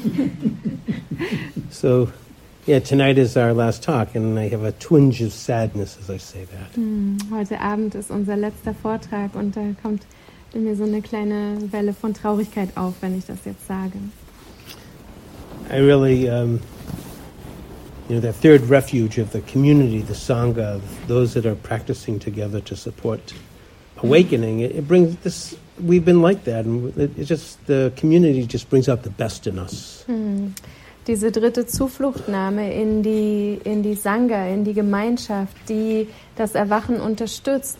so, yeah, tonight is our last talk, and I have a twinge of sadness as I say that. Hm, heute Abend ist unser letzter Vortrag und da kommt in mir so eine kleine Welle von Traurigkeit auf, wenn ich das jetzt sage. I really, um, you know, the third refuge of the community, the Sangha, of those that are practicing together to support awakening, it, it brings this. We've been like that, and it, it just the community just brings out the best in us. Hm. Diese dritte Zufluchtnahme in die, in die Sangha, in die Gemeinschaft, die das Erwachen unterstützt.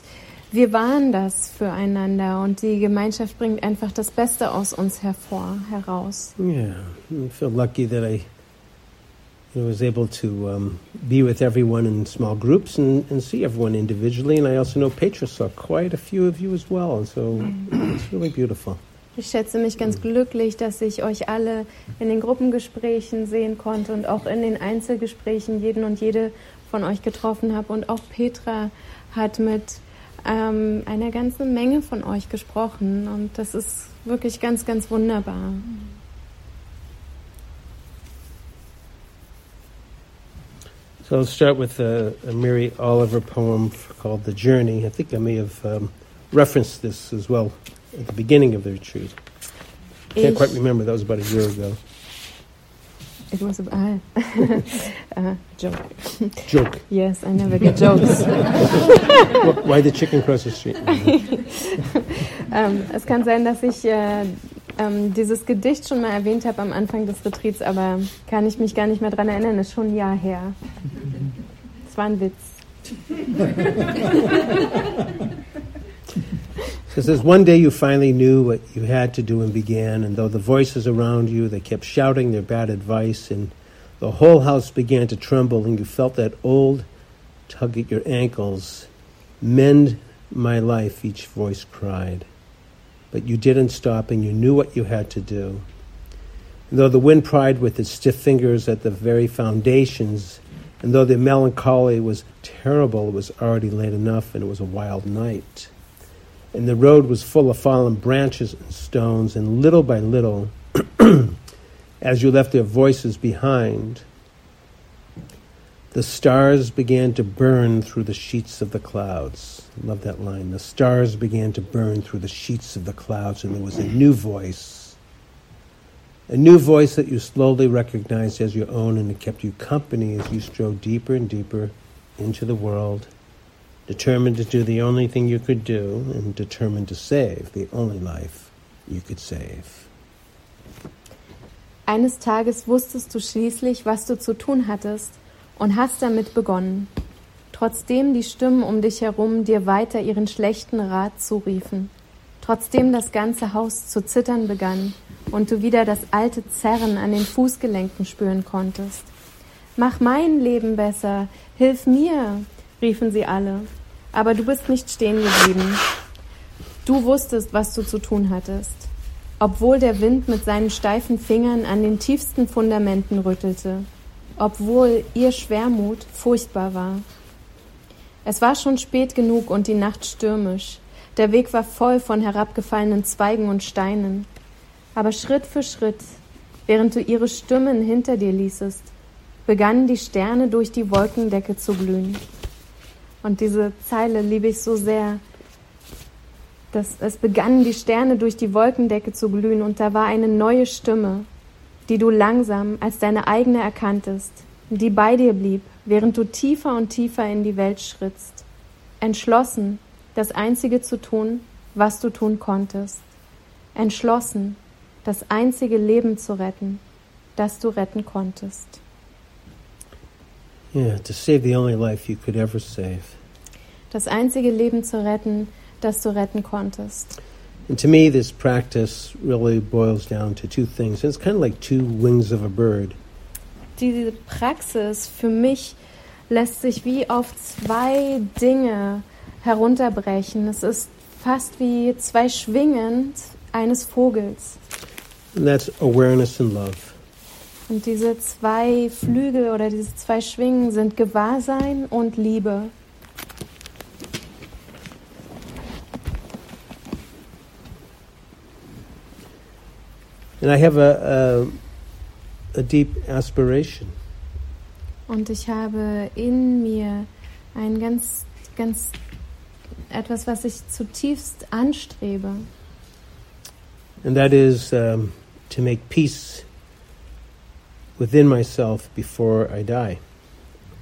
Wir waren das füreinander und die Gemeinschaft bringt einfach das Beste aus uns hervor, heraus. Yeah, I feel lucky that I know, was able to um, be with everyone in small groups and, and see everyone individually. And I also know Petra saw quite a few of you as well, and so it's really beautiful. Ich schätze mich ganz glücklich, dass ich euch alle in den Gruppengesprächen sehen konnte und auch in den Einzelgesprächen jeden und jede von euch getroffen habe. Und auch Petra hat mit ähm, einer ganzen Menge von euch gesprochen. Und das ist wirklich ganz, ganz wunderbar. So I'll start with a, a Mary Oliver poem called The Journey. I think I may have um, referenced this as well at the beginning of the retreat. I Can't quite remember, that was about a year ago. It was a ah, uh, joke. Joke. Yes, I never get jokes. Wh- Why the chicken across the street? ähm, es kann sein, dass ich äh, ähm, dieses Gedicht schon mal erwähnt habe am Anfang des Retreats, aber kann ich mich gar nicht mehr dran erinnern. Ist schon ein Jahr her. Es war ein Witz. It says, One day you finally knew what you had to do and began, and though the voices around you, they kept shouting their bad advice, and the whole house began to tremble, and you felt that old tug at your ankles. Mend my life, each voice cried. But you didn't stop, and you knew what you had to do. And though the wind pried with its stiff fingers at the very foundations, and though the melancholy was terrible, it was already late enough, and it was a wild night and the road was full of fallen branches and stones, and little by little, as you left their voices behind, the stars began to burn through the sheets of the clouds. Love that line. The stars began to burn through the sheets of the clouds, and there was a new voice. A new voice that you slowly recognized as your own, and it kept you company as you strode deeper and deeper into the world determined to do the only thing you could do and determined to save the only life you could save. Eines Tages wusstest du schließlich, was du zu tun hattest und hast damit begonnen. Trotzdem die Stimmen um dich herum dir weiter ihren schlechten Rat zuriefen. Trotzdem das ganze Haus zu zittern begann und du wieder das alte Zerren an den Fußgelenken spüren konntest. Mach mein Leben besser, hilf mir, riefen sie alle. Aber du bist nicht stehen geblieben. Du wusstest, was du zu tun hattest. Obwohl der Wind mit seinen steifen Fingern an den tiefsten Fundamenten rüttelte. Obwohl ihr Schwermut furchtbar war. Es war schon spät genug und die Nacht stürmisch. Der Weg war voll von herabgefallenen Zweigen und Steinen. Aber Schritt für Schritt, während du ihre Stimmen hinter dir ließest, begannen die Sterne durch die Wolkendecke zu glühen. Und diese Zeile liebe ich so sehr. Dass es begannen die Sterne durch die Wolkendecke zu glühen und da war eine neue Stimme, die du langsam als deine eigene erkanntest, die bei dir blieb, während du tiefer und tiefer in die Welt schrittst, entschlossen, das Einzige zu tun, was du tun konntest, entschlossen, das einzige Leben zu retten, das du retten konntest. Yeah, to save the only life you could ever save. Das einzige Leben zu retten, das du retten konntest. And to me, this practice really boils down to two things. It's kind of like two wings of a bird. Diese Praxis für mich lässt sich wie auf zwei Dinge herunterbrechen. Es ist fast wie zwei Schwingen eines Vogels. And that's awareness and love. Und diese zwei Flügel oder diese zwei Schwingen sind Gewahrsein und Liebe. And I have a, a deep aspiration. Und ich habe in mir ein ganz, ganz etwas, was ich zutiefst anstrebe. And that is um, to make peace within myself before I die.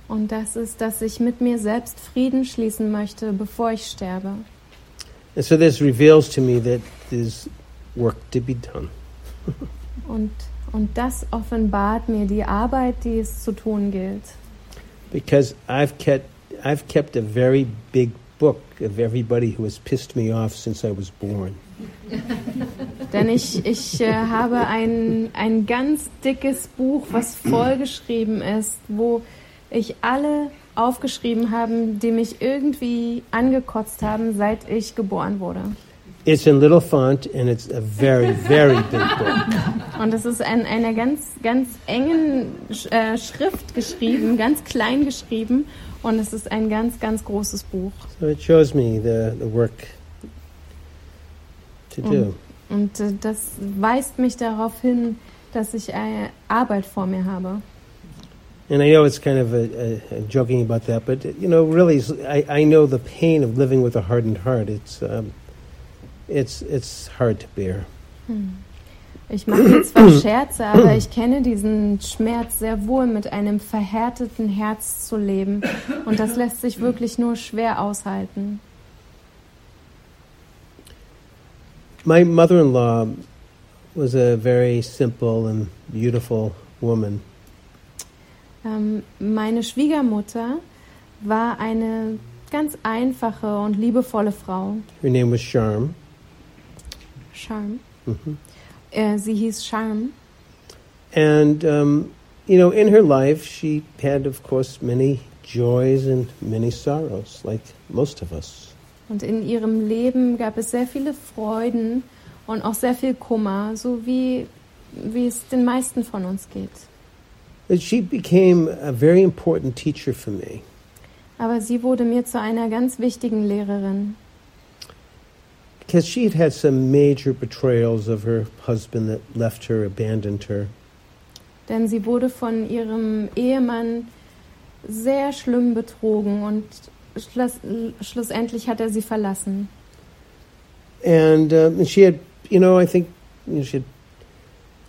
Und das ist, dass ich mit mir selbst Frieden schließen möchte, bevor ich sterbe. And so this reveals to me that there's work to be done. Und, und das offenbart mir die Arbeit, die es zu tun gilt. Because I've kept, I've kept a very big book of everybody who has pissed me off since I was born. Denn ich, ich äh, habe ein, ein ganz dickes Buch, was vollgeschrieben ist, wo ich alle aufgeschrieben habe, die mich irgendwie angekotzt haben, seit ich geboren wurde. It's in little font and it's a very, very big book. Und es ist in einer ganz, ganz engen äh, Schrift geschrieben, ganz klein geschrieben. Und es ist ein ganz, ganz großes Buch. So it shows me the, the work to do. Und äh, das weist mich darauf hin, dass ich eine Arbeit vor mir habe. And I know it's kind of a, a, a joking about that, but you know, really, I, I know the pain of living with a hardened heart. It's um, it's it's hard to bear. Ich mache jetzt zwar Scherze, aber ich kenne diesen Schmerz sehr wohl, mit einem verhärteten Herz zu leben. Und das lässt sich wirklich nur schwer aushalten. My mother-in-law was a very simple and beautiful woman. Ähm, meine Schwiegermutter war eine ganz einfache und liebevolle Frau. Her name was Charm. Charm. hmm Äh, sie hieß Charm. And um, you know, in her life, she had, of course, many joys and many sorrows, like most of us. Und in ihrem Leben gab es sehr viele Freuden und auch sehr viel Kummer, so wie, wie es den meisten von uns geht. But she became a very important teacher for me. Aber sie wurde mir zu einer ganz wichtigen Lehrerin, Because she had had some major betrayals of her husband that left her, abandoned her. denn sie wurde von ihrem Ehemann sehr schlimm betrogen und schluss, schlussendlich hat er sie verlassen. And, um, and she had, you know, I think you know, she had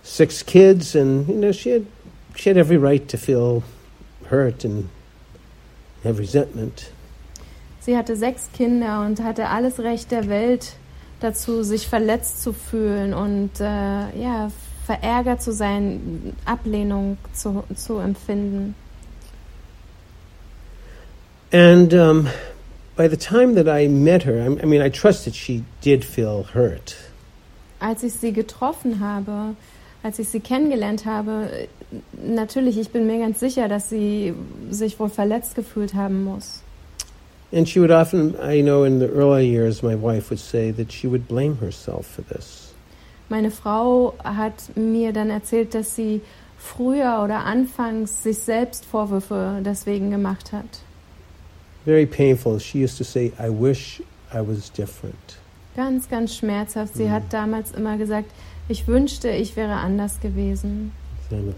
six kids, and you know, she had she had every right to feel hurt and have resentment. Sie hatte sechs Kinder und hatte alles Recht der Welt dazu, sich verletzt zu fühlen und äh, ja, verärgert zu sein, Ablehnung zu, zu empfinden. And um, by the time that I met her, I, I mean, I trusted she did feel hurt. Als ich sie getroffen habe, als ich sie kennengelernt habe, natürlich, ich bin mir ganz sicher, dass sie sich wohl verletzt gefühlt haben muss. And she would often, I know in the early years, my wife would say that she would blame herself for this. Meine Frau hat mir dann erzählt, dass sie früher oder anfangs sich selbst Vorwürfe deswegen gemacht hat. Very painful. She used to say, I wish I was different. Ganz, ganz schmerzhaft. Sie Mhm. hat damals immer gesagt, ich wünschte, ich wäre anders gewesen.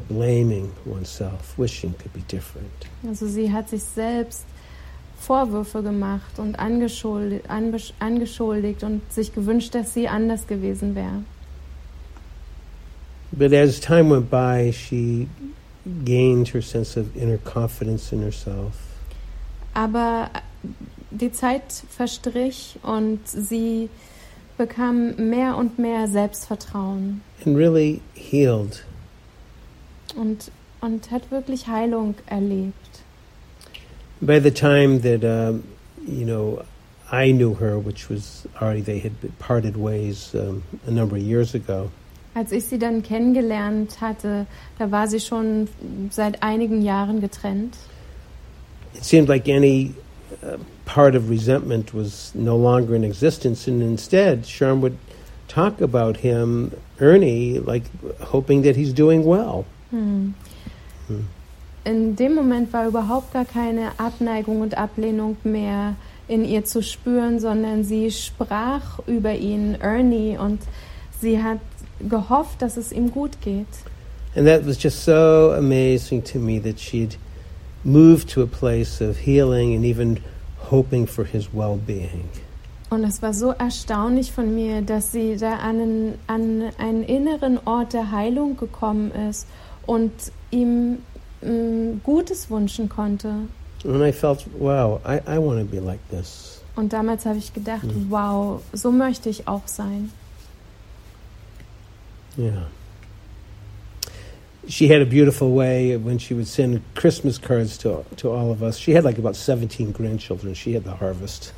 Blaming oneself, wishing could be different. Also sie hat sich selbst Vorwürfe gemacht und angeschuldigt, angeschuldigt und sich gewünscht, dass sie anders gewesen wäre. But as time went by, she gained her sense of inner confidence in herself. Aber die Zeit verstrich und sie bekam mehr und mehr Selbstvertrauen and really healed. und, und hat wirklich Heilung erlebt. By the time that um, you know I knew her, which was already they had parted ways um, a number of years ago, Als ich sie dann kennengelernt hatte, da war sie schon seit einigen Jahren getrennt. it seemed like any uh, part of resentment was no longer in existence, and instead, Sharm would talk about him, Ernie, like hoping that he's doing well. Hm. Hm. In dem Moment war überhaupt gar keine Abneigung und Ablehnung mehr in ihr zu spüren, sondern sie sprach über ihn, Ernie, und sie hat gehofft, dass es ihm gut geht. And that was just so amazing to me that she'd moved to a place of healing and even hoping for his well being. Und es war so erstaunlich von mir, dass sie da an einen, an einen inneren Ort der Heilung gekommen ist und ihm Gutes wünschen konnte. And I felt, wow, I, I want to be like this. Und damals habe ich gedacht, wow, so möchte ich auch sein. Yeah. She had a beautiful way when she would send Christmas cards to to all of us. She had like about 17 grandchildren. She had the harvest.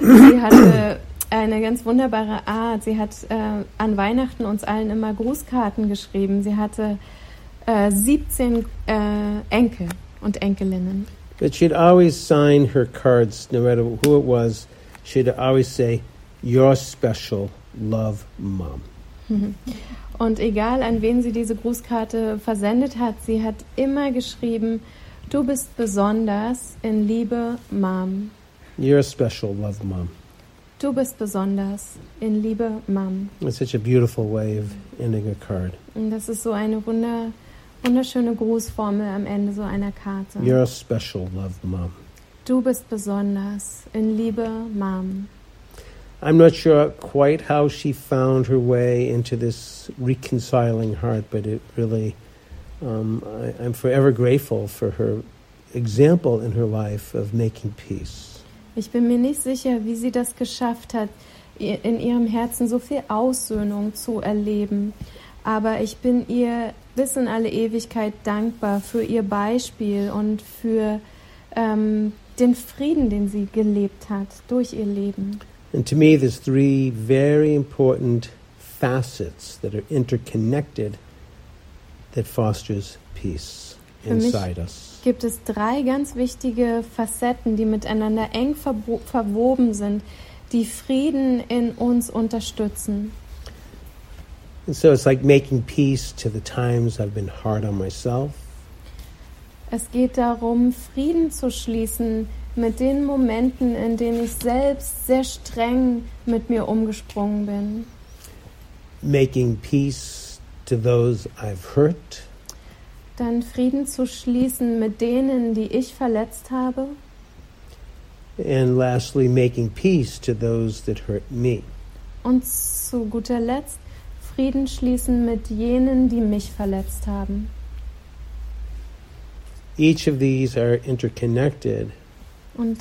Sie hatte eine ganz wunderbare Art. Sie hat äh, an Weihnachten uns allen immer Grußkarten geschrieben. Sie hatte äh, 17 äh, Enkel und Enkelinnen. But she'd always sign her cards, no matter who it was. She'd always say, "You're special, love, mom." Und egal an wen sie diese Grußkarte versendet hat, sie hat immer geschrieben, du bist besonders in Liebe, Mom. You're special, love, mom. Du bist besonders in Liebe, Mom. It's such a beautiful way of ending a card. Und das ist so eine wunder, wunderschöne Grußformel am Ende so einer Karte. You're special, love, mom. Du bist besonders in Liebe, Mom. I'm not sure quite how she found her way into this reconciling heart, but it really, um, I, I'm forever grateful for her example in her life of making peace. Ich bin mir nicht sicher, wie sie das geschafft hat, in ihrem Herzen so viel Aussöhnung zu erleben. Aber ich bin ihr bis in alle Ewigkeit dankbar für ihr Beispiel und für ähm, den Frieden, den sie gelebt hat durch ihr Leben. And to me, there's three very important facets that are interconnected that fosters peace Für mich- inside us. Gibt es drei ganz wichtige Facetten, die miteinander eng verwoben sind, die Frieden in uns unterstützen. And so it's like making peace to the times I've been hard on myself, Es geht darum, Frieden zu schließen mit den Momenten, in denen ich selbst sehr streng mit mir umgesprungen bin. making peace to those I've hurt, Dann Frieden zu schließen mit denen, die ich verletzt habe. and lastly, making peace to those that hurt me. Und zu guter Letzt Frieden schließen mit jenen, die mich verletzt haben. Each of these are interconnected, Und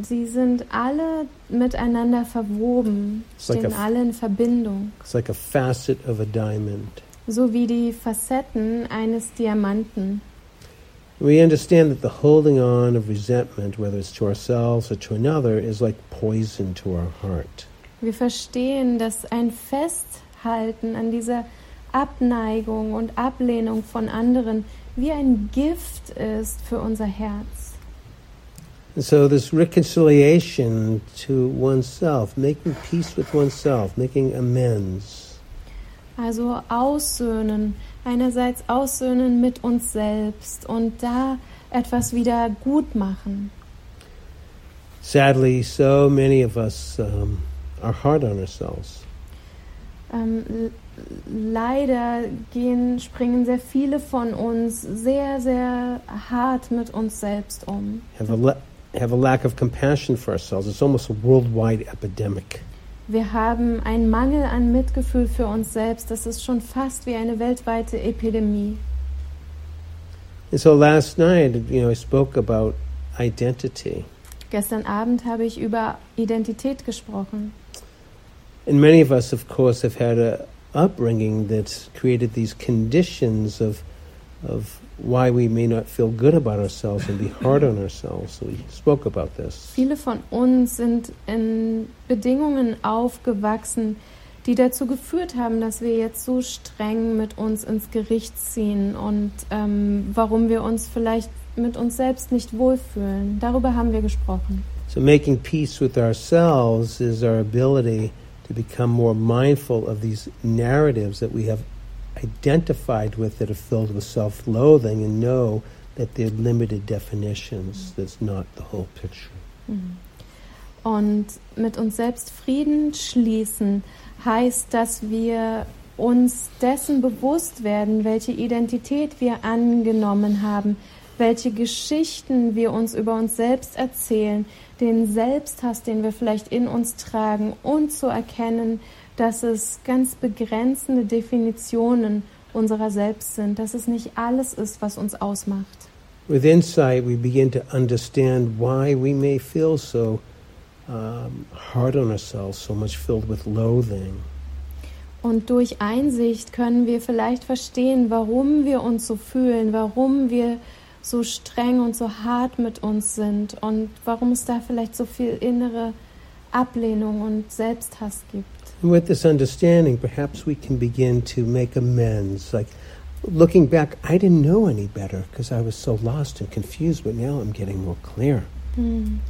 sie sind alle miteinander verwoben, It's like stehen a- alle in Verbindung, it's like a facet of a diamond. so wie die Facetten eines Diamanten. We understand that the holding on of resentment, whether it's to ourselves or to another, is like poison to our heart. Wir verstehen, dass ein Festhalten an dieser Abneigung und Ablehnung von anderen wie ein Gift ist für unser Herz. And so, this reconciliation to oneself, making peace with oneself, making amends, Also aussöhnen, einerseits aussöhnen mit uns selbst und da etwas wieder gut machen. sadly, so many of us um, are hard on ourselves. Ähm, leider gehen, springen sehr viele von uns sehr, sehr hart mit uns selbst um. have a, have a lack of compassion for ourselves. It's almost a worldwide epidemic. Wir haben einen Mangel an Mitgefühl für uns selbst. Das ist schon fast wie eine weltweite Epidemie. And so last night, you know, I spoke about identity. Gestern Abend habe ich über Identität gesprochen. And many of us, of course, have had a upbringing that's created these conditions of, of why we may not feel good about ourselves and be hard on ourselves. So we spoke about this. Viele von uns sind in Bedingungen aufgewachsen, die dazu geführt haben, dass wir jetzt so streng mit uns ins Gericht ziehen und ähm, warum wir uns vielleicht mit uns selbst nicht wohlfühlen. Darüber haben wir gesprochen. So making peace with ourselves is our ability to become more mindful of these narratives that we have identified with that are filled with self-loathing and know that they're limited definitions. Mm-hmm. That's not the whole picture. Mm-hmm. Und mit uns selbst Frieden schließen heißt, dass wir uns dessen bewusst werden, welche Identität wir angenommen haben, welche Geschichten wir uns über uns selbst erzählen, den Selbsthass, den wir vielleicht in uns tragen und zu erkennen, dass es ganz begrenzende Definitionen unserer selbst sind, dass es nicht alles ist, was uns ausmacht. With insight, we begin to understand why we may feel so um, hard on ourselves, so much filled with loathing. Und durch Einsicht können wir vielleicht verstehen, warum wir uns so fühlen, warum wir so streng und so hart mit uns sind und warum es da vielleicht so viel innere Ablehnung und Selbsthass gibt. With this understanding, perhaps we can begin to make amends. Like looking back, I didn't know any better because I was so lost and confused, but now I'm getting more clear. Hm.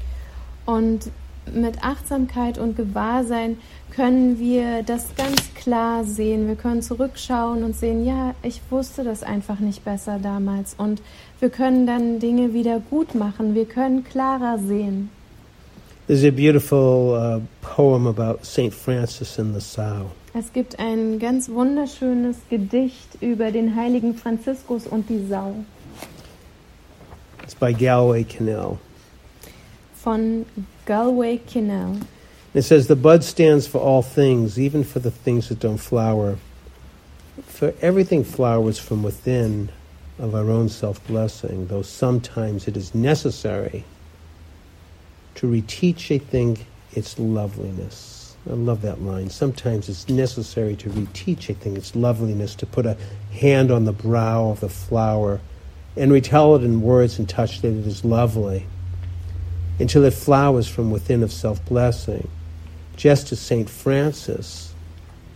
Und mit Achtsamkeit und Gewahrsein können wir das ganz klar sehen. Wir können zurückschauen und sehen, ja, ich wusste das einfach nicht besser damals. Und wir können dann Dinge wieder gut machen. Wir können klarer sehen. There's a beautiful uh, poem about St. Francis in the Sow. Es gibt ein ganz wunderschönes Gedicht über den heiligen Franziskus und die Sau It's by Galway Canal. Von Galway Kinnell. It says, The bud stands for all things, even for the things that don't flower. For everything flowers from within of our own self blessing, though sometimes it is necessary to reteach a thing its loveliness. I love that line. Sometimes it's necessary to reteach a thing its loveliness, to put a hand on the brow of the flower and retell it in words and touch that it is lovely until it flowers from within of self blessing. Just as St. Francis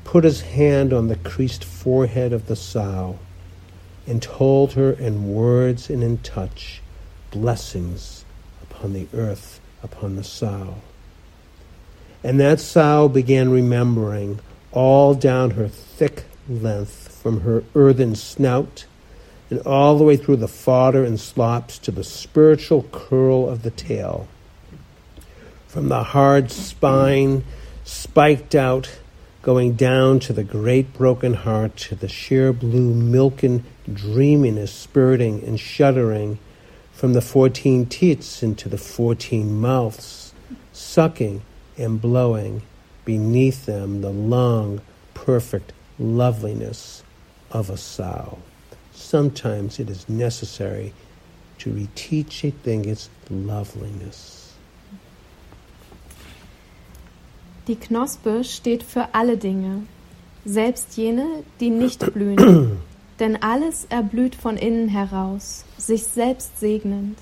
put his hand on the creased forehead of the sow and told her in words and in touch blessings upon the earth, upon the sow. And that sow began remembering all down her thick length, from her earthen snout and all the way through the fodder and slops to the spiritual curl of the tail. From the hard spine, spiked out, going down to the great broken heart, to the sheer blue milken dreaminess spurting and shuddering from the fourteen teats into the fourteen mouths, sucking and blowing beneath them the long, perfect loveliness of a sow. Sometimes it is necessary to reteach a thing its loveliness. Die Knospe steht für alle Dinge, selbst jene, die nicht blühen. Denn alles erblüht von innen heraus, sich selbst segnend.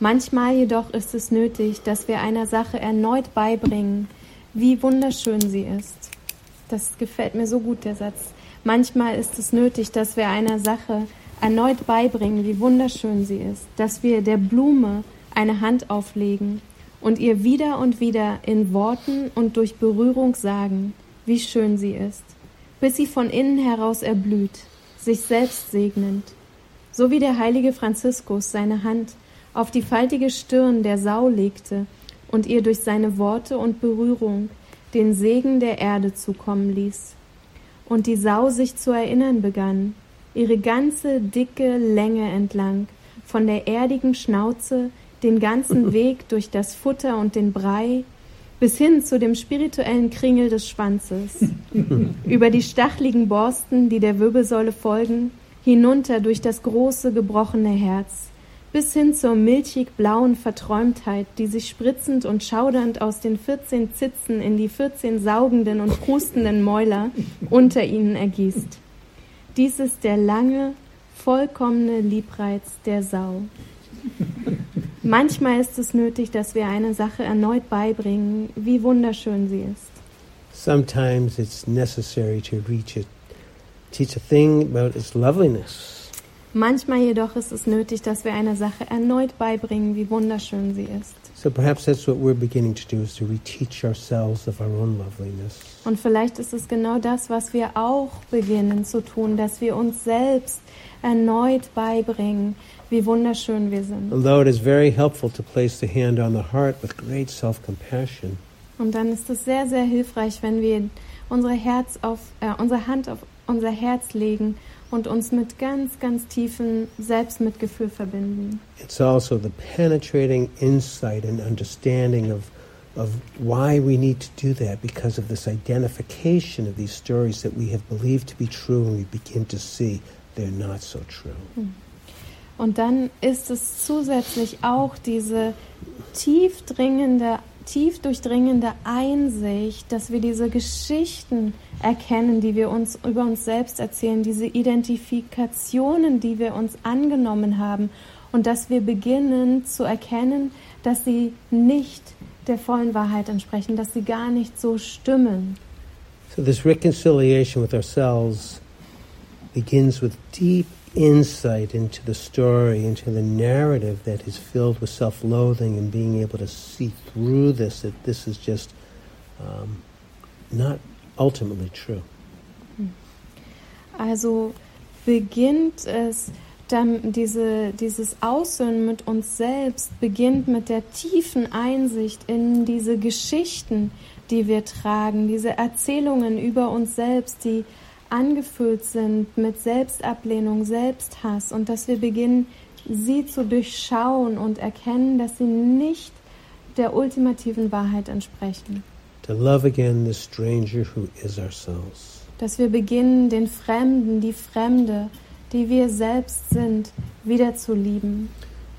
Manchmal jedoch ist es nötig, dass wir einer Sache erneut beibringen, wie wunderschön sie ist. Das gefällt mir so gut, der Satz. Manchmal ist es nötig, dass wir einer Sache erneut beibringen, wie wunderschön sie ist, dass wir der Blume eine Hand auflegen und ihr wieder und wieder in Worten und durch Berührung sagen, wie schön sie ist, bis sie von innen heraus erblüht, sich selbst segnend, so wie der heilige Franziskus seine Hand auf die faltige Stirn der Sau legte und ihr durch seine Worte und Berührung den Segen der Erde zukommen ließ. Und die Sau sich zu erinnern begann, ihre ganze dicke Länge entlang, von der erdigen Schnauze den ganzen Weg durch das Futter und den Brei bis hin zu dem spirituellen Kringel des Schwanzes, über die stachligen Borsten, die der Wirbelsäule folgen, hinunter durch das große gebrochene Herz, bis hin zur milchig blauen Verträumtheit, die sich spritzend und schaudernd aus den 14 Zitzen in die 14 saugenden und prustenden Mäuler unter ihnen ergießt. Dies ist der lange, vollkommene Liebreiz der Sau. Manchmal ist es nötig, dass wir eine Sache erneut beibringen, wie wunderschön sie ist. Sometimes it's necessary to reach it, teach a thing about its loveliness. Manchmal jedoch ist es nötig, dass wir einer Sache erneut beibringen, wie wunderschön sie ist. So perhaps that's what we're beginning to do is to reteach ourselves of our own loveliness. Und vielleicht ist es genau das, was wir auch beginnen zu tun, dass wir uns selbst erneut beibringen, wie wunderschön wir sind. Although it is very helpful to place the hand on the heart with great self compassion, Und dann ist es sehr, sehr hilfreich, wenn wir unsere Herz auf, äh, unsere Hand auf unser Herz legen und uns mit ganz, ganz tiefem Selbstmitgefühl verbinden. It's also the penetrating insight and understanding of, of why we need to do that because of this identification of these stories that we have believed to be true and we begin to see they're not so true. Hmm. Und dann ist es zusätzlich auch diese tief dringende, tief durchdringende Einsicht, dass wir diese Geschichten erkennen, die wir uns über uns selbst erzählen, diese Identifikationen, die wir uns angenommen haben und dass wir beginnen zu erkennen, dass sie nicht der vollen Wahrheit entsprechen, dass sie gar nicht so stimmen. So this reconciliation with ourselves begins with deep insight into the story, into the narrative that is filled with self-loathing and being able to see through this, that this is just um, not ultimately true. Also beginnt es, dann diese, dieses Aussöhnen mit uns selbst beginnt mit der tiefen Einsicht in diese Geschichten, die wir tragen, diese Erzählungen über uns selbst, die angefüllt sind mit Selbstablehnung, Selbsthass und dass wir beginnen, sie zu durchschauen und erkennen, dass sie nicht der ultimativen Wahrheit entsprechen. To love again the stranger who is ourselves. Dass wir beginnen, den Fremden, die Fremde, die wir selbst sind, wieder zu lieben.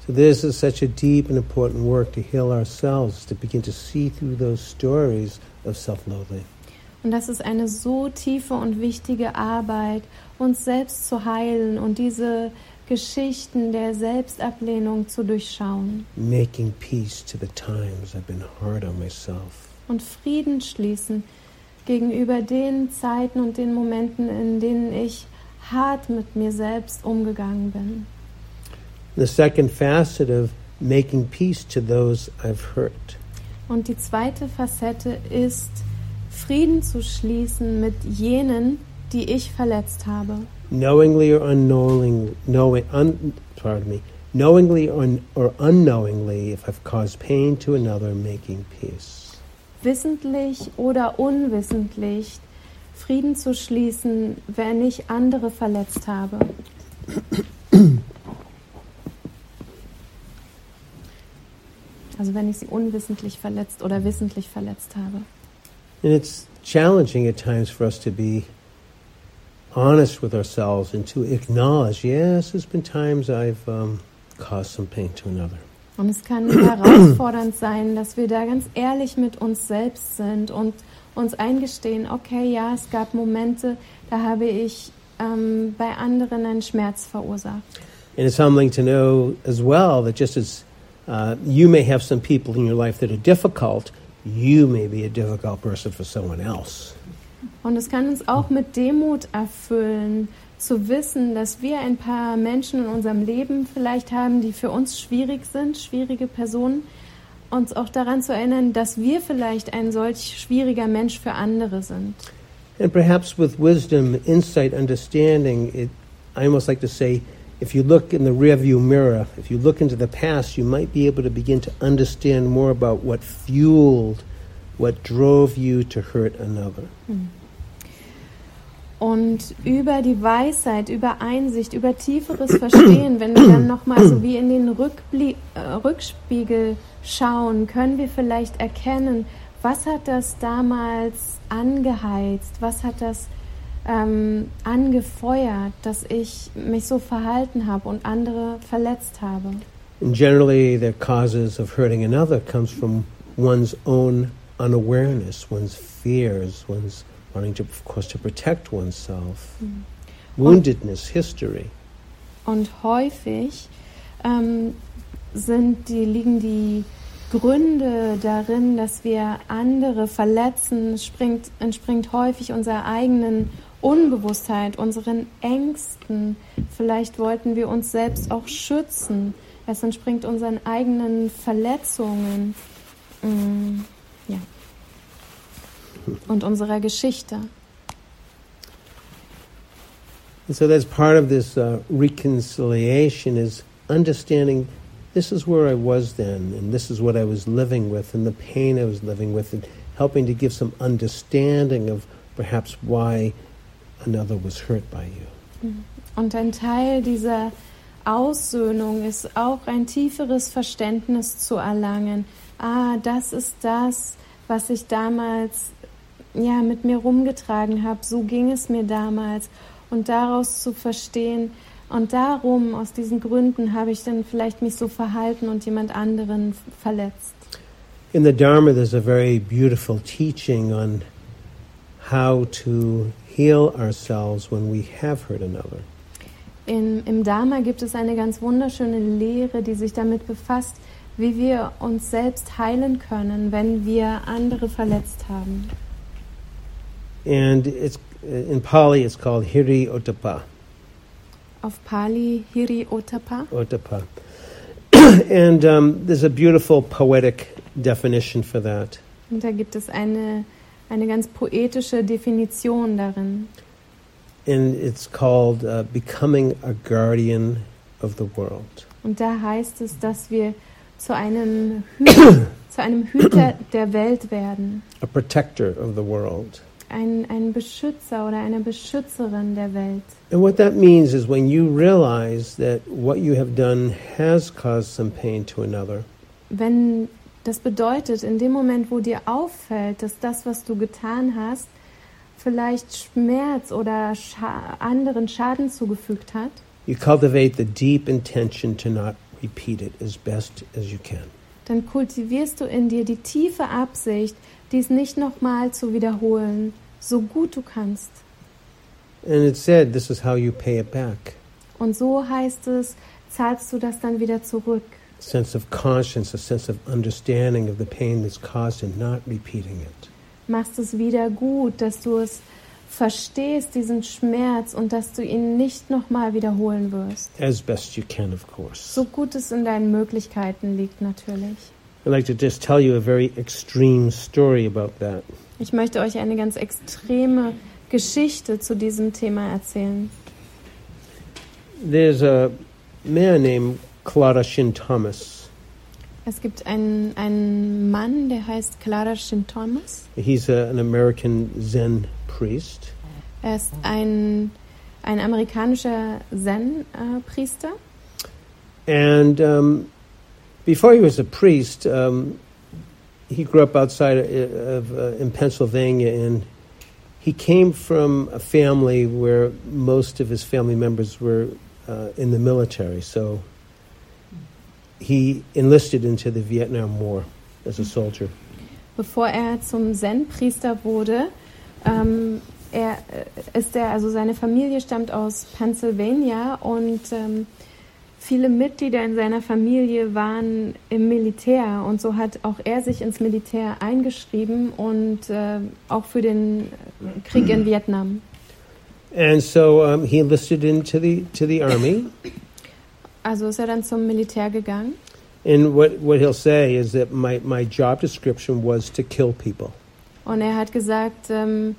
So this is such a deep and important work to heal ourselves, to begin to see through those stories of self-loathing. Und das ist eine so tiefe und wichtige Arbeit, uns selbst zu heilen und diese Geschichten der Selbstablehnung zu durchschauen Making peace to the times I've been hard on myself. und Frieden schließen gegenüber den Zeiten und den Momenten, in denen ich hart mit mir selbst umgegangen bin. The second facet of making peace to those I've hurt. Und die zweite Facette ist, Frieden zu schließen mit jenen, die ich verletzt habe. knowingly or unknowingly, knowing, un, pardon me, knowingly or, or unknowingly, if I've caused pain to another, making peace. Wissentlich oder unwissentlich Frieden zu schließen, wenn ich andere verletzt habe. Also wenn ich sie unwissentlich verletzt oder wissentlich verletzt habe. And it's challenging at times for us to be honest with ourselves and to acknowledge, yes, there's been times I've um, caused some pain to another. Und es kann herausfordernd sein, dass wir da ganz ehrlich mit uns selbst sind und uns eingestehen, okay, ja, es gab Momente, da habe ich ähm, bei anderen einen Schmerz verursacht. And it's humbling to know as well that just as uh, you may have some people in your life that are difficult, you may be a difficult person for someone else. Und es kann uns auch mit Demut erfüllen, zu wissen, dass wir ein paar Menschen in unserem Leben vielleicht haben, die für uns schwierig sind, schwierige Personen, uns auch daran zu erinnern, dass wir vielleicht ein solch schwieriger Mensch für andere sind. And perhaps with wisdom, insight, understanding, it, I almost like to say, if you look in the rearview mirror, if you look into the past, you might be able to begin to understand more about what fueled, what drove you to hurt another. Mm. Und über die Weisheit, über Einsicht, über tieferes Verstehen, wenn wir dann nochmal so wie in den Rückblie äh, Rückspiegel schauen, können wir vielleicht erkennen, was hat das damals angeheizt, was hat das ähm, angefeuert, dass ich mich so verhalten habe und andere verletzt habe. And generally, the causes of hurting another comes from one's own unawareness, one's fears, one's wanting to, of course, to protect oneself, woundedness, history. Und häufig ähm, sind die, liegen die Gründe darin, dass wir andere verletzen, springt, entspringt häufig unserer eigenen Unbewusstheit, unseren Ängsten. Vielleicht wollten wir uns selbst auch schützen. Es entspringt unseren eigenen Verletzungen. Mm, ja. Und unserer Geschichte. And so that's part of this uh, reconciliation is understanding this is where I was then, and this is what I was living with, and the pain I was living with, and helping to give some understanding of, perhaps why another was hurt by you. Und ein Teil dieser Aussöhnung ist auch ein tieferes Verständnis zu erlangen. Ah, das ist das, was ich damals ja mit mir rumgetragen habe. So ging es mir damals und daraus zu verstehen und darum aus diesen Gründen habe ich dann vielleicht mich so verhalten und jemand anderen verletzt. In the Dharma, there's a very beautiful teaching on how to heal ourselves when we have hurt another. In, Im Dharma gibt es eine ganz wunderschöne Lehre, die sich damit befasst, wie wir uns selbst heilen können, wenn wir andere verletzt haben. And it's in Pali, it's called Hiri Ottappa. Auf Pali Hiri Ottappa. Ottappa. and um, there's a beautiful poetic definition for that. Und da gibt es eine, eine ganz poetische Definition darin. And it's called uh, Becoming a Guardian of the World. Und da heißt es, dass wir zu einem, Hü zu einem Hüter der Welt werden. A protector of the world. Ein, ein Beschützer oder eine Beschützerin der Welt. And what that means is when you realize that what you have done has caused some pain to another, Wenn das bedeutet, in dem Moment, wo dir auffällt, dass das, was du getan hast, vielleicht Schmerz oder Scha anderen Schaden zugefügt hat, you cultivate the deep intention to not repeat it as best as you can. dann kultivierst du in dir die tiefe Absicht, dies nicht nochmal zu wiederholen, so gut du kannst. And it said this is how you pay it back. Und so heißt es, zahlst du das dann wieder zurück. Sense of conscience, a sense of understanding of the pain that's caused in not repeating it. Machst es wieder gut, dass du es verstehst, diesen Schmerz, und dass du ihn nicht nochmal wiederholen wirst. As best you can, of course. So gut es in deinen Möglichkeiten liegt natürlich. I'd like to just tell you a very extreme story about that. Ich möchte euch eine ganz extreme Geschichte zu diesem Thema erzählen. There's a man named Clara Shin Thomas. Es gibt einen, einen Mann, der heißt Clara Shin Thomas. He's a, an American Zen priest. Er ist ein, ein amerikanischer Zen-Priester. And um, before he was a priest, um, he grew up outside of, uh, in Pennsylvania, and he came from a family where most of his family members were uh, in the military. So he enlisted into the Vietnam War as a soldier. Bevor er zum Zen-Priester wurde, ähm, er äh, ist er, also seine Familie stammt aus Pennsylvania und ähm, viele Mitglieder in seiner Familie waren im Militär und so hat auch er sich ins Militär eingeschrieben und äh, auch für den Krieg in Vietnam. And so um, he enlisted into the to the army. Also ist er dann zum Militär gegangen And what, what he'll say is that my, my job description was to kill people. und er hat gesagt, ähm,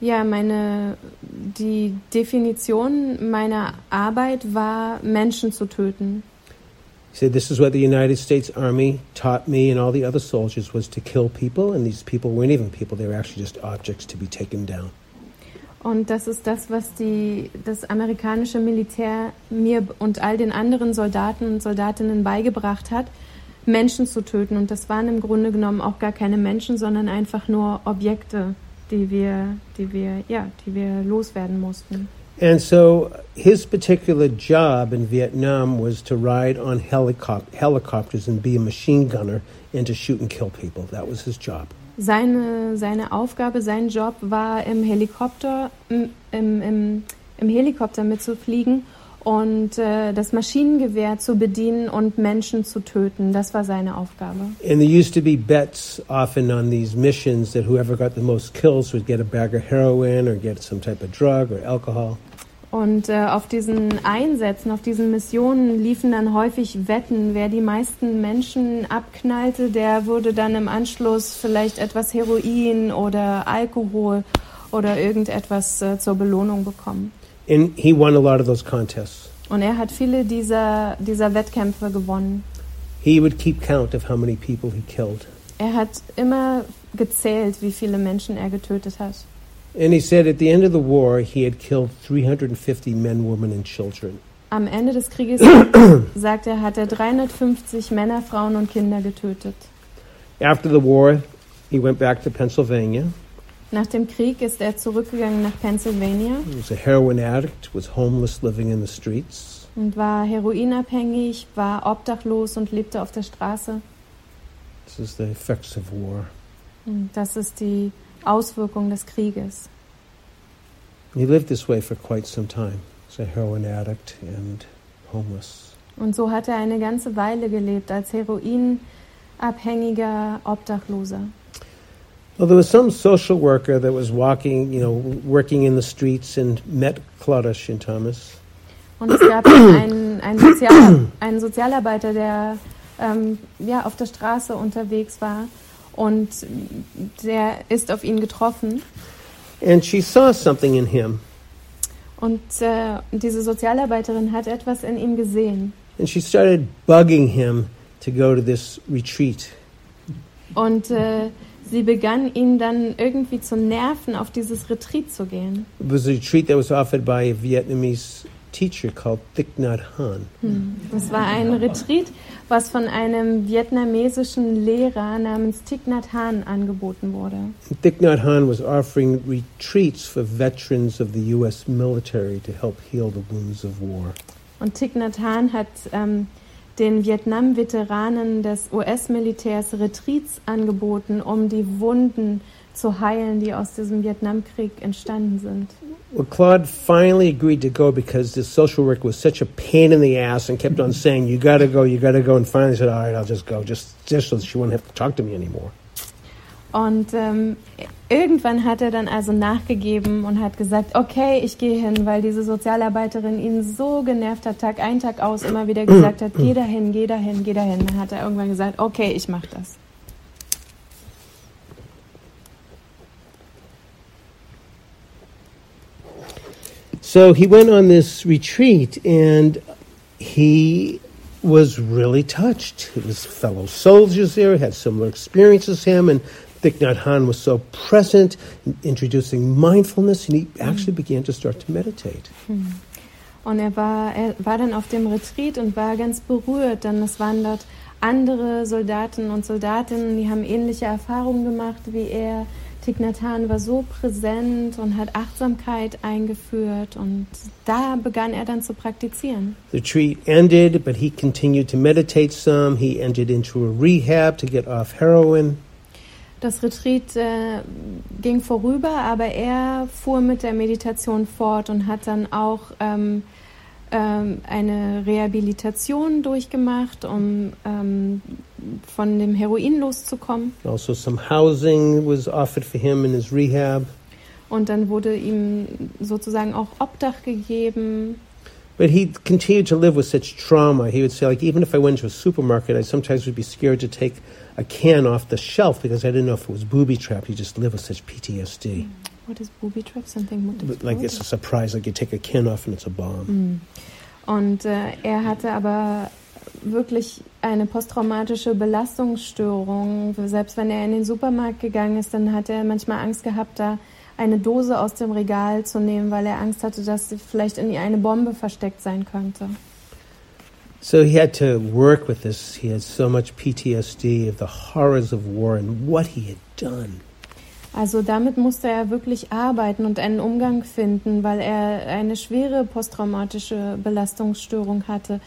ja, meine die Definition meiner Arbeit war, Menschen zu töten. He said, This is what the United States Army taught me and all the other soldiers was to kill people, and these people weren't even people, they were actually just objects to be taken down. Und das ist das, was die, das amerikanische Militär mir und all den anderen Soldaten und Soldatinnen beigebracht hat, Menschen zu töten. Und das waren im Grunde genommen auch gar keine Menschen, sondern einfach nur Objekte, die wir, die wir, ja, die wir loswerden mussten. And so his particular job in Vietnam was to ride on helicop- helicopters and be a machine gunner and to shoot and kill people. That was his job. Seine, seine Aufgabe, sein Job war im Helikopter, im, im, im, Helikopter mitzufliegen und äh, das Maschinengewehr zu bedienen und Menschen zu töten. Das war seine Aufgabe. And there used to be bets often on these missions that whoever got the most kills would get a bag of heroin or get some type of drug or alcohol. Und äh, auf diesen Einsätzen, auf diesen Missionen liefen dann häufig Wetten. Wer die meisten Menschen abknallte, der würde dann im Anschluss vielleicht etwas Heroin oder Alkohol oder irgendetwas äh, zur Belohnung bekommen. And he won a lot of those contests. Und er hat viele dieser, dieser Wettkämpfe gewonnen. He would keep count of how many people he killed. Er hat immer gezählt, wie viele Menschen er getötet hat. And he said at the end of the war, he had killed 350 men, women, and children. Am Ende des Krieges, sagt er, hat er 350 Männer, Frauen und Kinder getötet. After the war, he went back to Pennsylvania. Nach dem Krieg ist er zurückgegangen nach Pennsylvania He was a heroin addict, was homeless, living in the streets. und war heroinabhängig, war obdachlos und lebte auf der Straße. This is the effects of war. Und das ist die Auswirkung des Krieges. He lived this way for quite some time. As a heroin addict and homeless. Und so hat er eine ganze Weile gelebt als heroinabhängiger Obdachloser. Well, there was some social worker that was walking, you know, working in the streets and met Claudia Thomas. Und es gab einen, einen, Sozial, einen Sozialarbeiter, der ähm, ja, auf der Straße unterwegs war und der ist auf ihn getroffen. And she saw something in him. Und äh, diese Sozialarbeiterin hat etwas in ihm gesehen. And she started bugging him to go to this retreat. Und äh, sie begann ihn dann irgendwie zu nerven, auf dieses Retreat zu gehen. It was a retreat that was offered by a Vietnamese teacher called Thich Nhat Hanh. Hm. Das war ein Retreat, was von einem vietnamesischen Lehrer namens Thich Nhat Hanh angeboten wurde. Thich Nhat Hanh was offering retreats for veterans of the U.S. military to help heal the wounds of war. Und Thich Nhat Hanh hat ähm, den Vietnam-Veteranen des US-Militärs Retreats angeboten, um die Wunden zu heilen, die aus diesem Vietnamkrieg entstanden sind. Well, Claude finally agreed to go because the social worker was such a pain in the ass and kept on saying, "You got to go, you got to go." And finally said, "All right, I'll just go, just just so she won't have to talk to me anymore." Und ähm, irgendwann hat er dann also nachgegeben und hat gesagt, okay, ich gehe hin, weil diese Sozialarbeiterin ihn so genervt hat, Tag ein, Tag aus, immer wieder gesagt hat, geh dahin, geh dahin, geh dahin. Dann hat er irgendwann gesagt, okay, ich mach das. So he went on this retreat and he was really touched. His fellow soldiers there had similar experiences as him, and Thich Nhat Hanh was so present, introducing mindfulness, and he actually began to start to meditate. Hm. Und er war, er war dann auf dem Retreat und war ganz berührt, denn es waren dort andere Soldaten und Soldatinnen, die haben ähnliche Erfahrungen gemacht wie er. Thich Nhat Hanh war so präsent und hat Achtsamkeit eingeführt und da begann er dann zu praktizieren. The retreat ended, but he continued to meditate some. He entered into a rehab to get off heroin. Das Retreat äh, ging vorüber, aber er fuhr mit der Meditation fort und hat dann auch ähm, ähm, eine Rehabilitation durchgemacht, um ähm, von dem Heroin loszukommen. Also, some housing was offered for him in his rehab. Und dann wurde ihm sozusagen auch Obdach gegeben. But he continued to live with such trauma. He would say, like, even if I went to a supermarket, I sometimes would be scared to take a can off the shelf because I didn't know if it was booby trapped. He just lived with such PTSD. What is booby trap? Something like it's a surprise, like you take a can off and it's a bomb. Mm. Und äh, er hatte aber wirklich eine posttraumatische Belastungsstörung. Selbst wenn er in den Supermarkt gegangen ist, dann hat er manchmal Angst gehabt, da eine Dose aus dem Regal zu nehmen, weil er Angst hatte, dass vielleicht in ihr eine Bombe versteckt sein könnte. So he had to work with this. He had so much PTSD of the horrors of war and what he had done. Also damit musste er wirklich arbeiten und einen Umgang finden, weil er eine schwere posttraumatische Belastungsstörung hatte,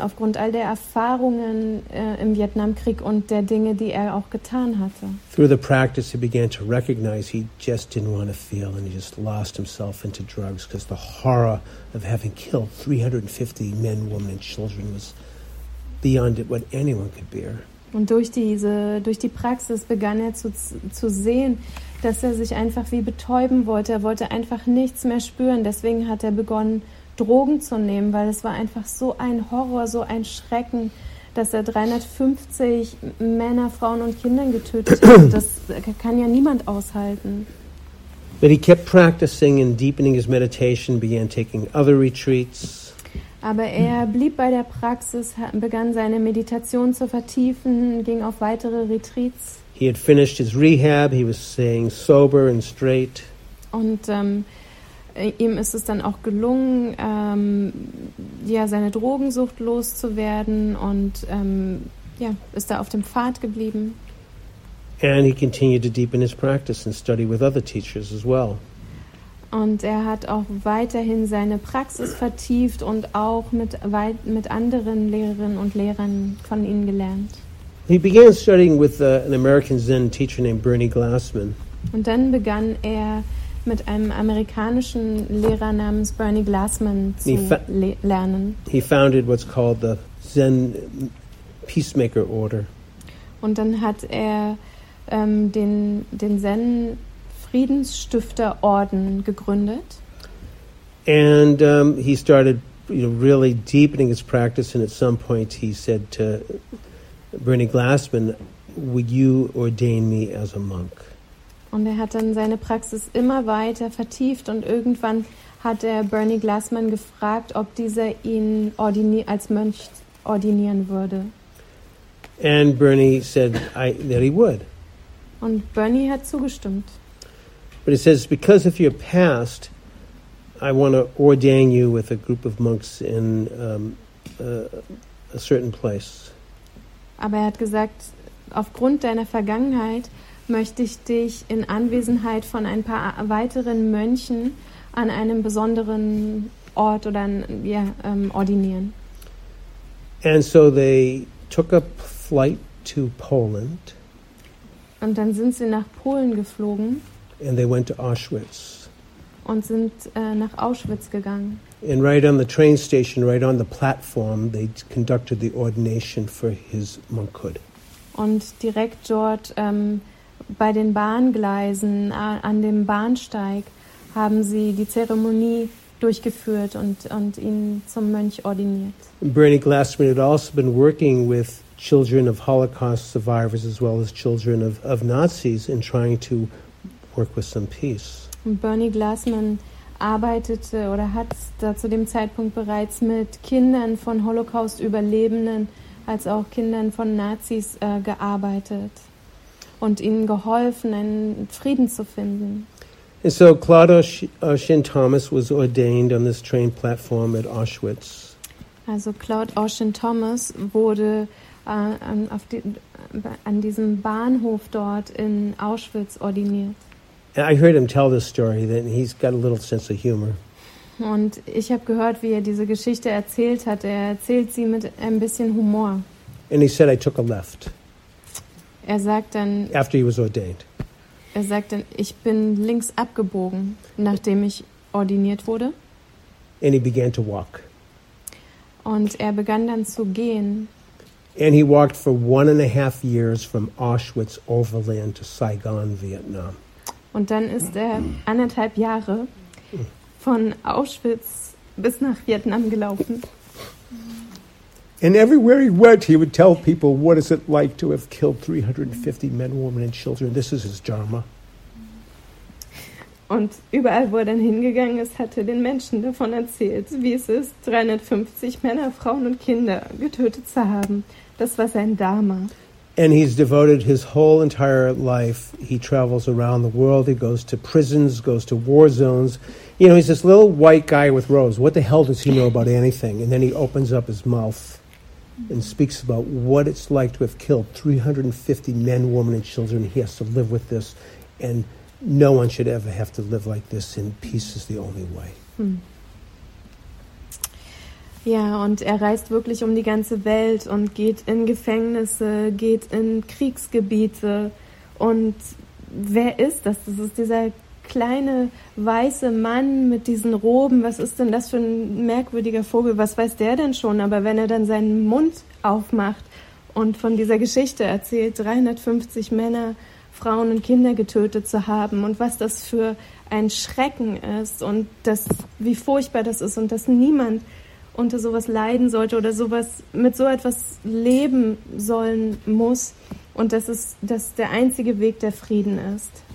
aufgrund all der Erfahrungen äh, im Vietnamkrieg und der Dinge, die er auch getan hatte. Through the practice, he began to recognize he just didn't want to feel, and he just lost himself into drugs because the horror of having killed 350 men, women, and children was beyond what anyone could bear. Und durch diese, durch die Praxis begann er zu, zu sehen, dass er sich einfach wie betäuben wollte. Er wollte einfach nichts mehr spüren. Deswegen hat er begonnen, Drogen zu nehmen, weil es war einfach so ein Horror, so ein Schrecken, dass er 350 Männer, Frauen und Kindern getötet hat. Das kann ja niemand aushalten. But he kept practicing and deepening his meditation, began taking other retreats. Aber er blieb bei der Praxis, begann seine Meditation zu vertiefen, ging auf weitere Retreats. He had finished his rehab, he was staying sober and straight. Und ähm, äh, ihm ist es dann auch gelungen, ähm, ja, seine Drogensucht loszuwerden und ähm, ja, ist da auf dem Pfad geblieben. And he continued to deepen his practice and study with other teachers as well. Und er hat auch weiterhin seine Praxis vertieft und auch mit, mit anderen Lehrerinnen und Lehrern von ihnen gelernt. He began studying with uh, an American Zen teacher named Bernie Glassman. Und dann begann er mit einem amerikanischen Lehrer namens Bernie Glassman zu le lernen. He founded what's called the Zen Peacemaker Order. Und dann hat er ähm, den, den Zen Friedensstifterorden gegründet. And um, he started, you know, really deepening his practice. And at some point, he said to Bernie Glassman, "Would you ordain me as a monk?" Und er hat dann seine Praxis immer weiter vertieft und irgendwann hat er Bernie Glassman gefragt, ob dieser ihn als Mönch ordinieren würde. And Bernie said I, that he would. Und Bernie hat zugestimmt. But he says, because of your past, I want to ordain you with a group of monks in um, uh, a certain place. Aber er hat gesagt, aufgrund deiner Vergangenheit möchte ich dich in Anwesenheit von ein paar weiteren Mönchen an einem besonderen Ort oder ja, ähm, ordinieren. And so they took a flight to Poland Und dann sind sie nach Polen geflogen and they went to Auschwitz. und sind äh, nach Auschwitz gegangen. And right on the train station, right on the platform, they conducted the ordination for his monkhood. Und direkt dort ähm, bei den Bahngleisen, an dem Bahnsteig, haben sie die Zeremonie durchgeführt und, und ihn zum Mönch ordiniert. Bernie Glassman had also been working with children of Holocaust survivors as well as children of, of Nazis in trying to work with some peace. Und Bernie Glassman arbeitete oder hat da zu dem Zeitpunkt bereits mit Kindern von Holocaust-Überlebenden als auch Kindern von Nazis äh, gearbeitet und ihnen geholfen, einen Frieden zu finden. And so Claude uh, Shin Thomas was ordained on this train platform at Auschwitz. Also Claude Ocean Thomas wurde an, auf die, an diesem Bahnhof dort in Auschwitz ordiniert. And I heard him tell this story, that he's got a little sense of humor. Und ich habe gehört, wie er diese Geschichte erzählt hat. Er erzählt sie mit ein bisschen Humor. And he said, I took a left Er sagt dann, after he was ordained. er sagt dann, ich bin links abgebogen, nachdem ich ordiniert wurde. And he began to walk. Und er begann dann zu gehen. And he walked for one and a half years from Auschwitz overland to Saigon, Vietnam. Und dann ist er anderthalb Jahre von Auschwitz bis nach Vietnam gelaufen. And everywhere he went, he would tell people, What is it like to have killed 350 men, women, and children? This is his Dharma. Und überall, wo er dann hingegangen ist, hat er den Menschen davon erzählt, wie es ist, 350 Männer, Frauen und Kinder getötet zu haben. Das war sein Dharma. And he's devoted his whole entire life. He travels around the world. He goes to prisons, goes to war zones. You know, he's this little white guy with robes. What the hell does he know about anything? And then he opens up his mouth and speaks about what it's like to have killed 350 men, women, and children. He has to live with this. And no one should ever have to live like this, and peace is the only way. Hm. Ja, und er reist wirklich um die ganze Welt und geht in Gefängnisse, geht in Kriegsgebiete. Und wer ist das? Das ist dieser kleine weiße Mann mit diesen Roben. Was ist denn das für ein merkwürdiger Vogel? Was weiß der denn schon? Aber wenn er dann seinen Mund aufmacht und von dieser Geschichte erzählt, 350 Männer, Frauen und Kinder getötet zu haben und was das für ein Schrecken ist und das, wie furchtbar das ist und dass niemand unter sowas leiden sollte oder sowas mit so etwas leben sollen muss und dass es dass der einzige Weg der Frieden ist.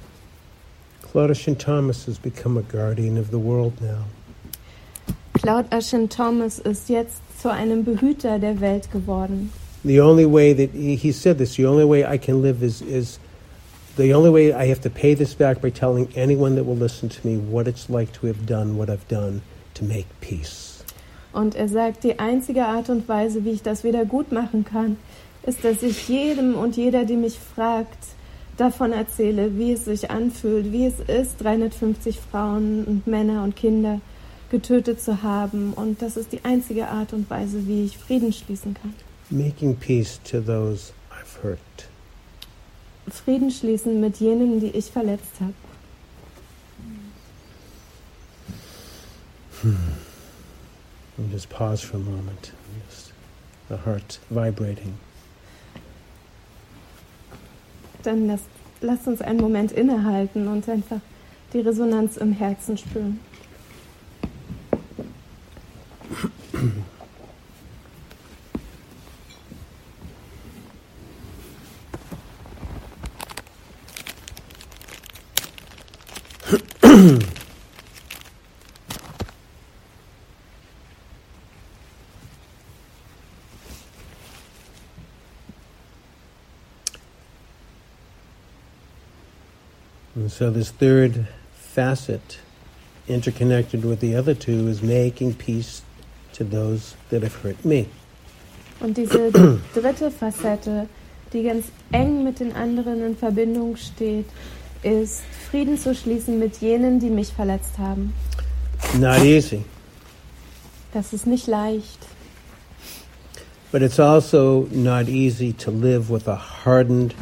Claude Shin Thomas has become a guardian of the world now. Claude Ashen Thomas ist jetzt zu einem Behüter der Welt geworden. The only way that he, he said this, the only way I can live is is the only way I have to pay this back by telling anyone that will listen to me what it's like to have done what I've done to make peace. Und er sagt, die einzige Art und Weise, wie ich das wieder gut machen kann, ist, dass ich jedem und jeder, die mich fragt, davon erzähle, wie es sich anfühlt, wie es ist, 350 Frauen und Männer und Kinder getötet zu haben. Und das ist die einzige Art und Weise, wie ich Frieden schließen kann. Making peace to those I've hurt. Frieden schließen mit jenen, die ich verletzt habe. And just pause for a moment. Just the heart vibrating. Dann lasst, lasst uns einen Moment innehalten und einfach die Resonanz im Herzen spüren. And so this third facet, interconnected with the other two, is making peace to those that have hurt me. Und diese dritte Facette, die ganz eng mit den anderen in Verbindung steht, ist Frieden zu schließen mit jenen, die mich verletzt haben. Not easy, Das ist nicht leicht. but it's also not easy to live with a hardened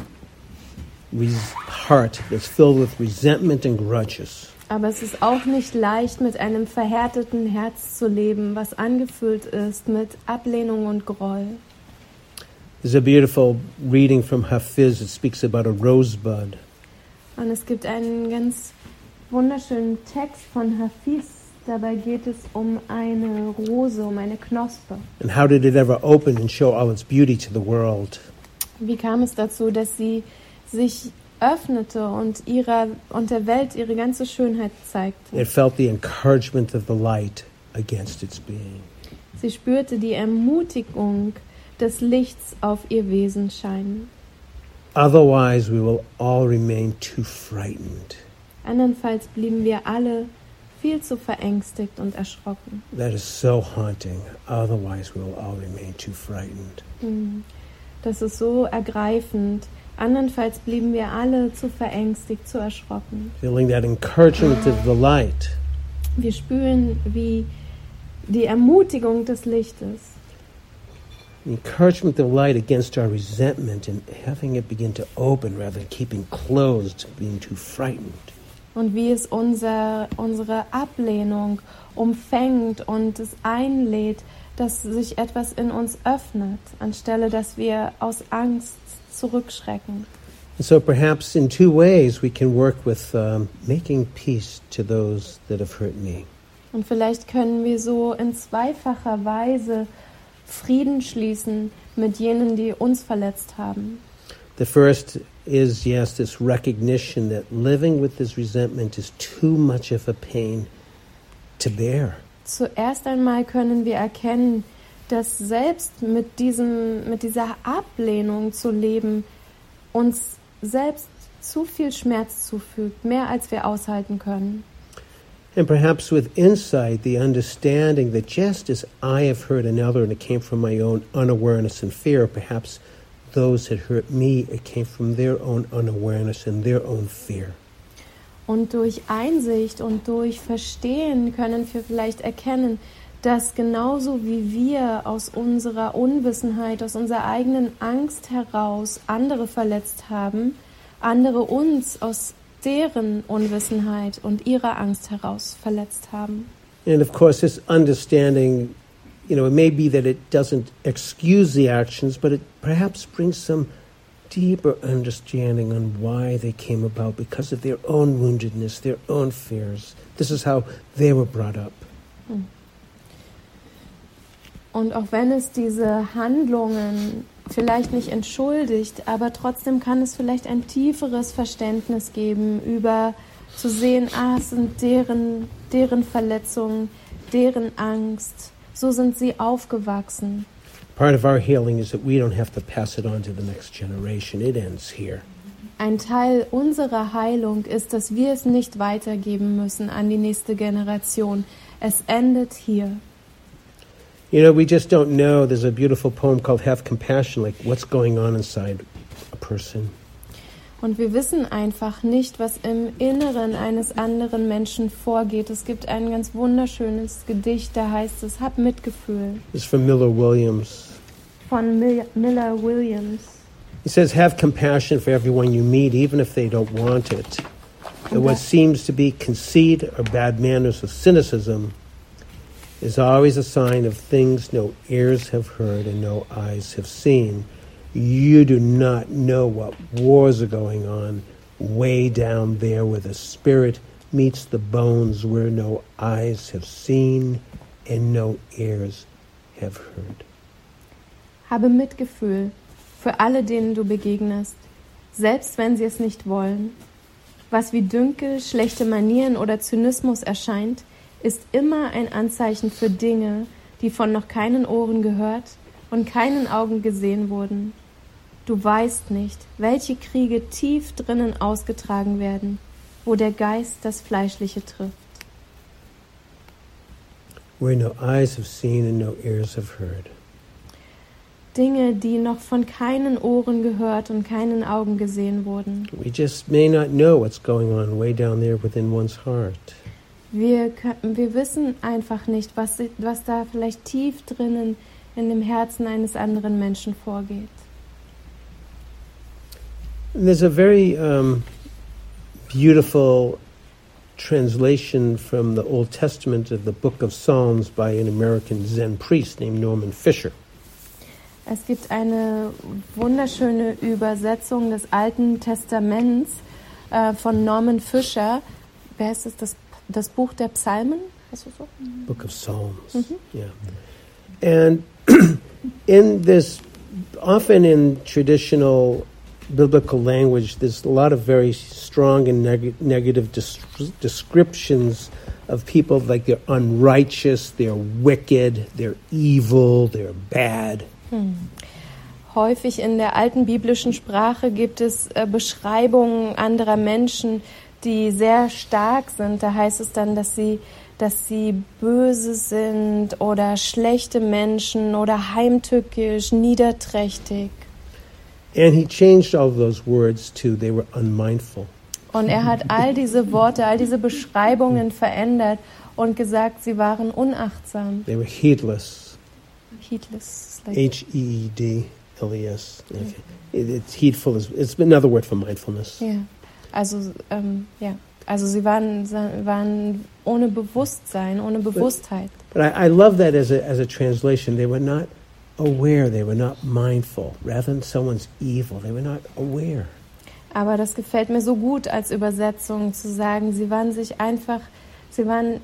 heart that's filled with resentment and grudges. Aber es ist auch nicht leicht, mit einem verhärteten Herz zu leben, was angefüllt ist mit Ablehnung und Groll. There's a beautiful reading from Hafiz that speaks about a rosebud. Und es gibt einen ganz wunderschönen Text von Hafiz. Dabei geht es um eine Rose, um eine Knospe. And how did it ever open and show all its beauty to the world? Wie kam es dazu, dass sie sich öffnete und ihrer und der Welt ihre ganze Schönheit zeigte? It felt the encouragement of the light against its being. Sie spürte die Ermutigung des Lichts auf ihr Wesen scheinen. Otherwise, we will all remain too frightened. Andernfalls blieben wir alle viel zu verängstigt und erschrocken. That is so haunting. Otherwise, we will all remain too frightened. Hm. Das ist so ergreifend. Andernfalls blieben wir alle zu verängstigt, zu erschrocken. Feeling that encouragement of the light. Wir spüren, wie die Ermutigung des Lichtes, The encouragement of light against our resentment and having it begin to open rather than keeping closed, being too frightened. und wie es unser, unsere Ablehnung umfängt und es einlädt, dass sich etwas in uns öffnet, anstelle dass wir aus Angst zurückschrecken. So, perhaps in two ways, we can work with um, making peace to those that have hurt me. Und vielleicht können wir so in zweifacher Weise Frieden schließen mit jenen, die uns verletzt haben. The first is, yes, this recognition that living with this resentment is too much of a pain to bear. Zuerst einmal können wir erkennen, dass selbst mit, diesem, mit dieser Ablehnung zu leben uns selbst zu viel Schmerz zufügt, mehr als wir aushalten können. And perhaps with insight, the understanding that just as I have hurt another and it came from my own unawareness and fear, perhaps those that hurt me, it came from their own unawareness and their own fear. Und durch Einsicht und durch Verstehen können wir vielleicht erkennen, dass genauso wie wir aus unserer Unwissenheit, aus unserer eigenen Angst heraus andere verletzt haben, andere uns aus deren Unwissenheit und ihrer Angst heraus verletzt haben. And of course, this understanding, you know, it may be that it doesn't excuse the actions, but it perhaps brings some deeper understanding on why they came about because of their own woundedness, their own fears. This is how they were brought up. Und auch wenn es diese Handlungen vielleicht nicht entschuldigt, aber trotzdem kann es vielleicht ein tieferes Verständnis geben über zu sehen, ah, es sind deren, deren Verletzungen, deren Angst. So sind sie aufgewachsen. Part of our healing is that we don't have to pass it on to the next generation. It ends here. Ein Teil unserer Heilung ist, dass wir es nicht weitergeben müssen an die nächste Generation. Es endet hier. You know, we just don't know. There's a beautiful poem called Have Compassion, like what's going on inside a person. Und wir wissen einfach nicht, was im Inneren eines anderen Menschen vorgeht. Es gibt ein ganz wunderschönes Gedicht, da heißt es, hab Mitgefühl. It's from Miller Williams. Von Mil Miller Williams. He says, Have compassion for everyone you meet, even if they don't want it. And what seems to be conceit or bad manners or cynicism is always a sign of things no ears have heard and no eyes have seen. You do not know what wars are going on way down there where the spirit meets the bones, where no eyes have seen and no ears have heard. Habe Mitgefühl für alle, denen du begegnest, selbst wenn sie es nicht wollen. Was wie Dünkel, schlechte Manieren oder Zynismus erscheint, ist immer ein Anzeichen für Dinge, die von noch keinen Ohren gehört und keinen Augen gesehen wurden. Du weißt nicht, welche Kriege tief drinnen ausgetragen werden, wo der Geist das Fleischliche trifft. Where no eyes have seen and no ears have heard. Dinge, die noch von keinen Ohren gehört und keinen Augen gesehen wurden. We just may not know what's going on way down there within one's heart. Wir, können, wir wissen einfach nicht, was, was da vielleicht tief drinnen in dem Herzen eines anderen Menschen vorgeht. There's a very um, beautiful translation from the Old Testament of the book of Psalms by an American Zen priest named Norman Fisher. Es gibt eine wunderschöne Übersetzung des Alten Testaments äh, von Norman Fisher. Wer heißt es? Das, das Buch der Psalmen? Du so? Book of Psalms. Yeah. And in this, often in traditional biblical language, there's a lot of very strong and neg- negative des- descriptions of people like they're unrighteous, they're wicked, they're evil, they're bad. Häufig in der alten biblischen Sprache gibt es äh, Beschreibungen anderer Menschen, die sehr stark sind. Da heißt es dann, dass sie, dass sie böse sind oder schlechte Menschen oder heimtückisch, niederträchtig. And he changed all those words to they were unmindful. Und er hat all diese Worte, all diese Beschreibungen verändert und gesagt, sie waren unachtsam. They were heedless. Heedless. like- H E E D L E S. Okay. It- It's heedful. Is, it's another word for mindfulness. Ja, also ähm, ja, also sie waren, waren ohne Bewusstsein, ohne Bewusstheit. But I, I love that as a, as a translation. They were not aware. They were not mindful. Rather than someone's evil, they were not aware. Aber das gefällt mir so gut als Übersetzung zu sagen, sie waren sich einfach, sie waren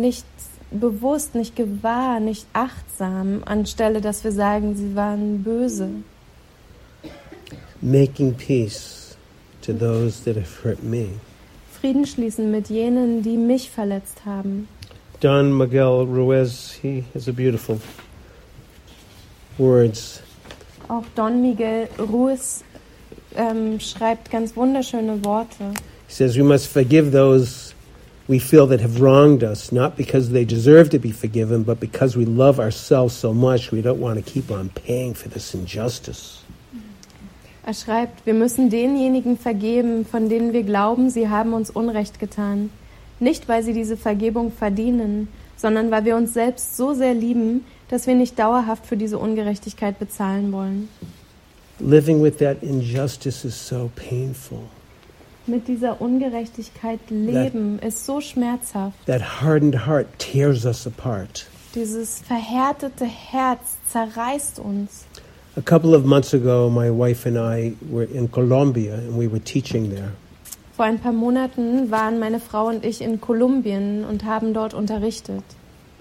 nicht bewusst, nicht gewahr, nicht achtsam, anstelle dass wir sagen, sie waren böse. Making peace to those that have hurt me. Frieden schließen mit jenen, die mich verletzt haben. Don Miguel Ruiz, he has a beautiful words. Auch Don Miguel Ruiz ähm, schreibt ganz wunderschöne Worte. He says we must forgive those we feel that have wronged us, not because they deserve to be forgiven, but because we love ourselves so much we don't want to keep on paying for this injustice. Er schreibt, wir müssen denjenigen vergeben, von denen wir glauben, sie haben uns Unrecht getan. Nicht, weil sie diese Vergebung verdienen, sondern weil wir uns selbst so sehr lieben, dass wir nicht dauerhaft für diese Ungerechtigkeit bezahlen wollen. Living with that injustice is so painful. Mit dieser Ungerechtigkeit leben ist so schmerzhaft. That hardened heart tears us apart. Dieses verhärtete Herz zerreißt uns. A couple of months ago, my wife and I were in Colombia and we were teaching there. Vor ein paar Monaten waren meine Frau und ich in Kolumbien und haben dort unterrichtet.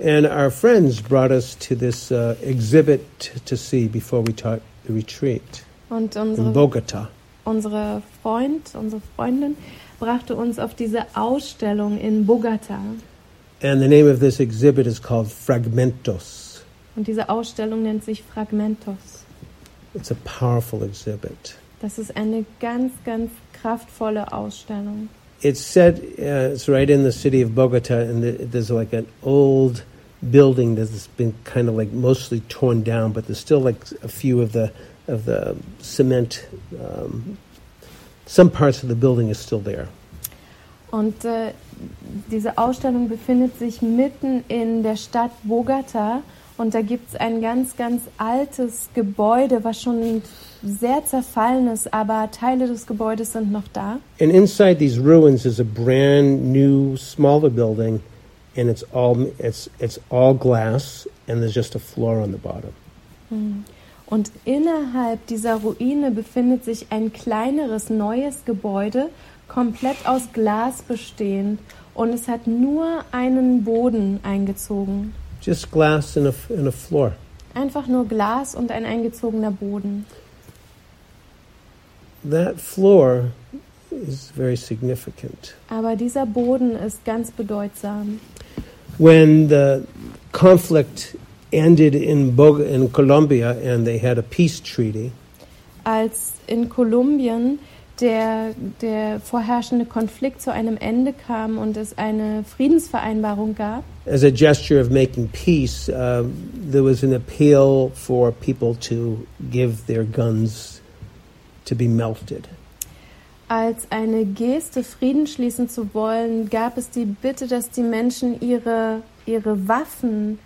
And our friends brought us to this uh, exhibit to see before we taught the retreat Und in unsere Bogota. unsere Freund, unsere Freundin brachte uns auf diese Ausstellung in Bogota. And the name of this exhibit is called Fragmentos. Und diese Ausstellung nennt sich Fragmentos. It's a powerful exhibit. Das ist eine ganz, ganz kraftvolle Ausstellung. It's set, uh, it's right in the city of Bogota, and the, there's like an old building that's been kind of like mostly torn down, but there's still like a few of the of the cement. Um, some parts of the building is still there. Und äh, diese Ausstellung befindet sich mitten in der Stadt Bogota und da gibt es ein ganz, ganz altes Gebäude, was schon sehr zerfallen ist, aber Teile des Gebäudes sind noch da. And inside these ruins is a brand new, smaller building, and it's all it's it's all glass, and there's just a floor on the bottom. Hm. Und innerhalb dieser Ruine befindet sich ein kleineres neues Gebäude, komplett aus Glas bestehend, und es hat nur einen Boden eingezogen. Just glass and a, and a floor. Einfach nur Glas und ein eingezogener Boden. That floor is very significant. Aber dieser Boden ist ganz bedeutsam. When the conflict ended in, Bog in Colombia and they had a peace treaty, Als in Kolumbien der, der vorherrschende Konflikt zu einem Ende kam und es eine Friedensvereinbarung gab, as a gesture of making peace, um, there was an appeal for people to give their guns to be melted. als eine Geste, Frieden schließen zu wollen, gab es die Bitte, dass die Menschen ihre, ihre Waffen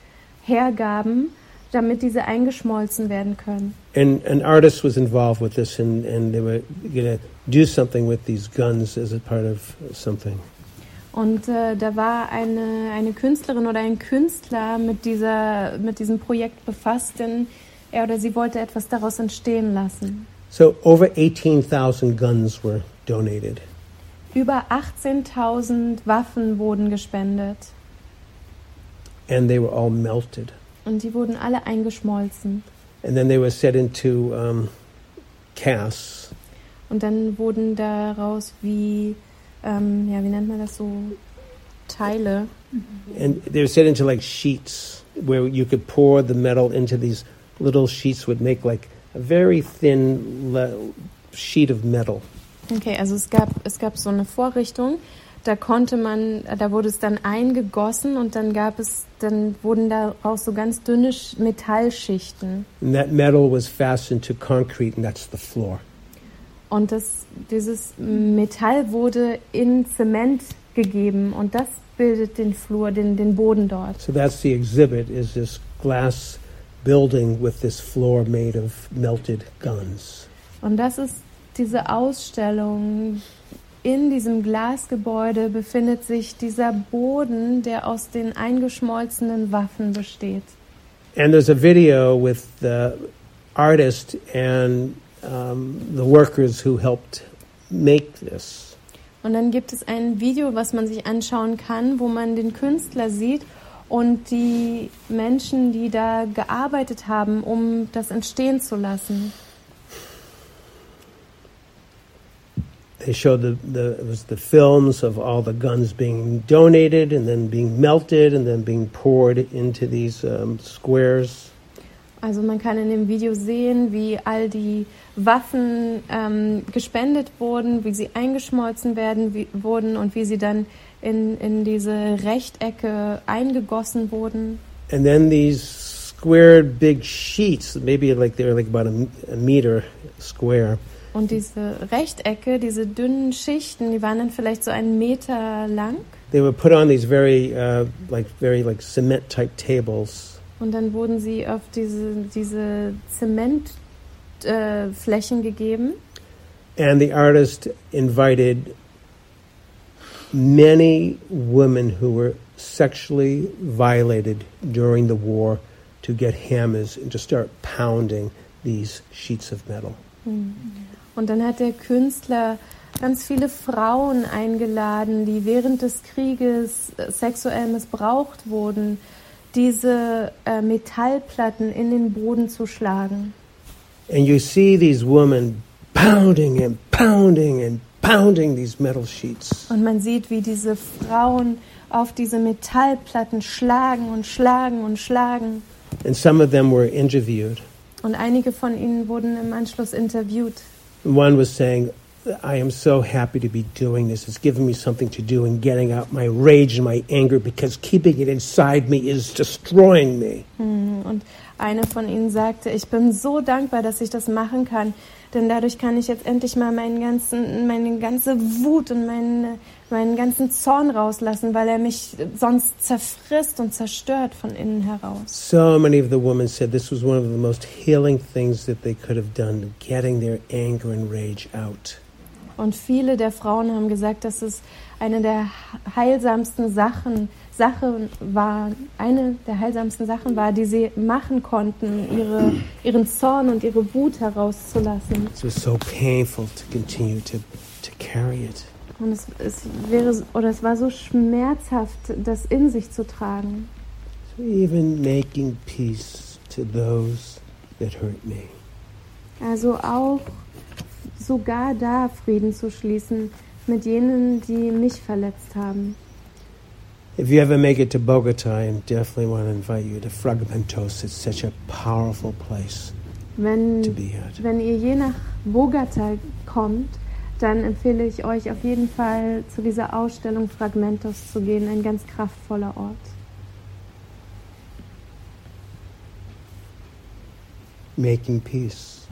hergaben, damit diese eingeschmolzen werden können. And an artist was involved with this, and, and they were going to do something with these guns as a part of something. Und äh, da war eine, eine Künstlerin oder ein Künstler mit, dieser, mit diesem Projekt befasst, denn er oder sie wollte etwas daraus entstehen lassen. So over 18,000 guns were donated. Über 18.000 Waffen wurden gespendet and they were all melted. Und die wurden alle eingeschmolzen. And then they were set into um, casts, Und dann wurden daraus wie, ähm, ja, wie nennt man das so, Teile. and they were set into like sheets where you could pour the metal into these little sheets, would make like a very thin sheet of metal. Okay, also es gab, es gab so eine Vorrichtung, da konnte man, da wurde es dann eingegossen und dann gab es, dann wurden daraus so ganz dünne Sch- Metallschichten. And that metal was fastened to concrete, and that's the floor. Und das, dieses Metall wurde in Zement gegeben und das bildet den Flur, den, den Boden dort. So that's the exhibit: is this glass building with this floor made of melted guns. Und das ist diese Ausstellung. In diesem Glasgebäude befindet sich dieser Boden, der aus den eingeschmolzenen Waffen besteht. And there's a video with the artist and um, the workers who helped make this. Und dann gibt es ein Video, was man sich anschauen kann, wo man den Künstler sieht und die Menschen, die da gearbeitet haben, um das entstehen zu lassen. They showed the, the it was the films of all the guns being donated and then being melted and then being poured into these um, squares. Also man kann in dem Video sehen, wie all die Waffen ähm, gespendet wurden, wie sie eingeschmolzen werden wie, wurden und wie sie dann in, in diese Rechtecke eingegossen wurden. And then these squared big sheets, maybe like they were like about a meter square, Und diese Rechtecke, diese dünnen Schichten, die waren dann vielleicht so einen Meter lang. they were put on these very uh, like very like cement type tables. Und dann wurden sie auf diese, diese Zementflächen äh, gegeben. And the artist invited many women who were sexually violated during the war to get hammers and to start pounding these sheets of metal. Und dann hat der Künstler ganz viele Frauen eingeladen, die während des Krieges äh, sexuell missbraucht wurden, diese äh, Metallplatten in den Boden zu schlagen. And you see these women pounding and pounding and pounding these metal sheets. Und man sieht, wie diese Frauen auf diese Metallplatten schlagen und schlagen und schlagen. And some of them were interviewed. Und einige von ihnen wurden im Anschluss interviewt. One was saying, I am so happy to be doing this. It's giving me something to do and getting out my rage and my anger because keeping it inside me is destroying me. Hm, Und eine von ihnen sagte, ich bin so dankbar, dass ich das machen kann, denn dadurch kann ich jetzt endlich mal meinen ganzen, meine ganze Wut und meinen, meinen ganzen Zorn rauslassen, weil er mich sonst zerfrisst und zerstört von innen heraus. So many of the women said this was one of the most healing things that they could have done, getting their anger and rage out. Und viele der Frauen haben gesagt, dass es eine der heilsamsten Sachen, Sache war, eine der heilsamsten Sachen war, die sie machen konnten, ihre, ihren Zorn und ihre Wut herauszulassen. It was so painful to continue to, to carry it. Und es, es wäre oder es war so schmerzhaft, das in sich zu tragen. So even making peace to those that hurt me. Also auch sogar da Frieden zu schließen mit jenen, die mich verletzt haben. If you ever make it to Bogota, I definitely want to invite you to Fragmentos. It's such a powerful place to Wenn, be at. wenn ihr je nach Bogota kommt, dann empfehle ich euch auf jeden Fall zu dieser Ausstellung Fragmentos zu gehen, ein ganz kraftvoller Ort. Making peace.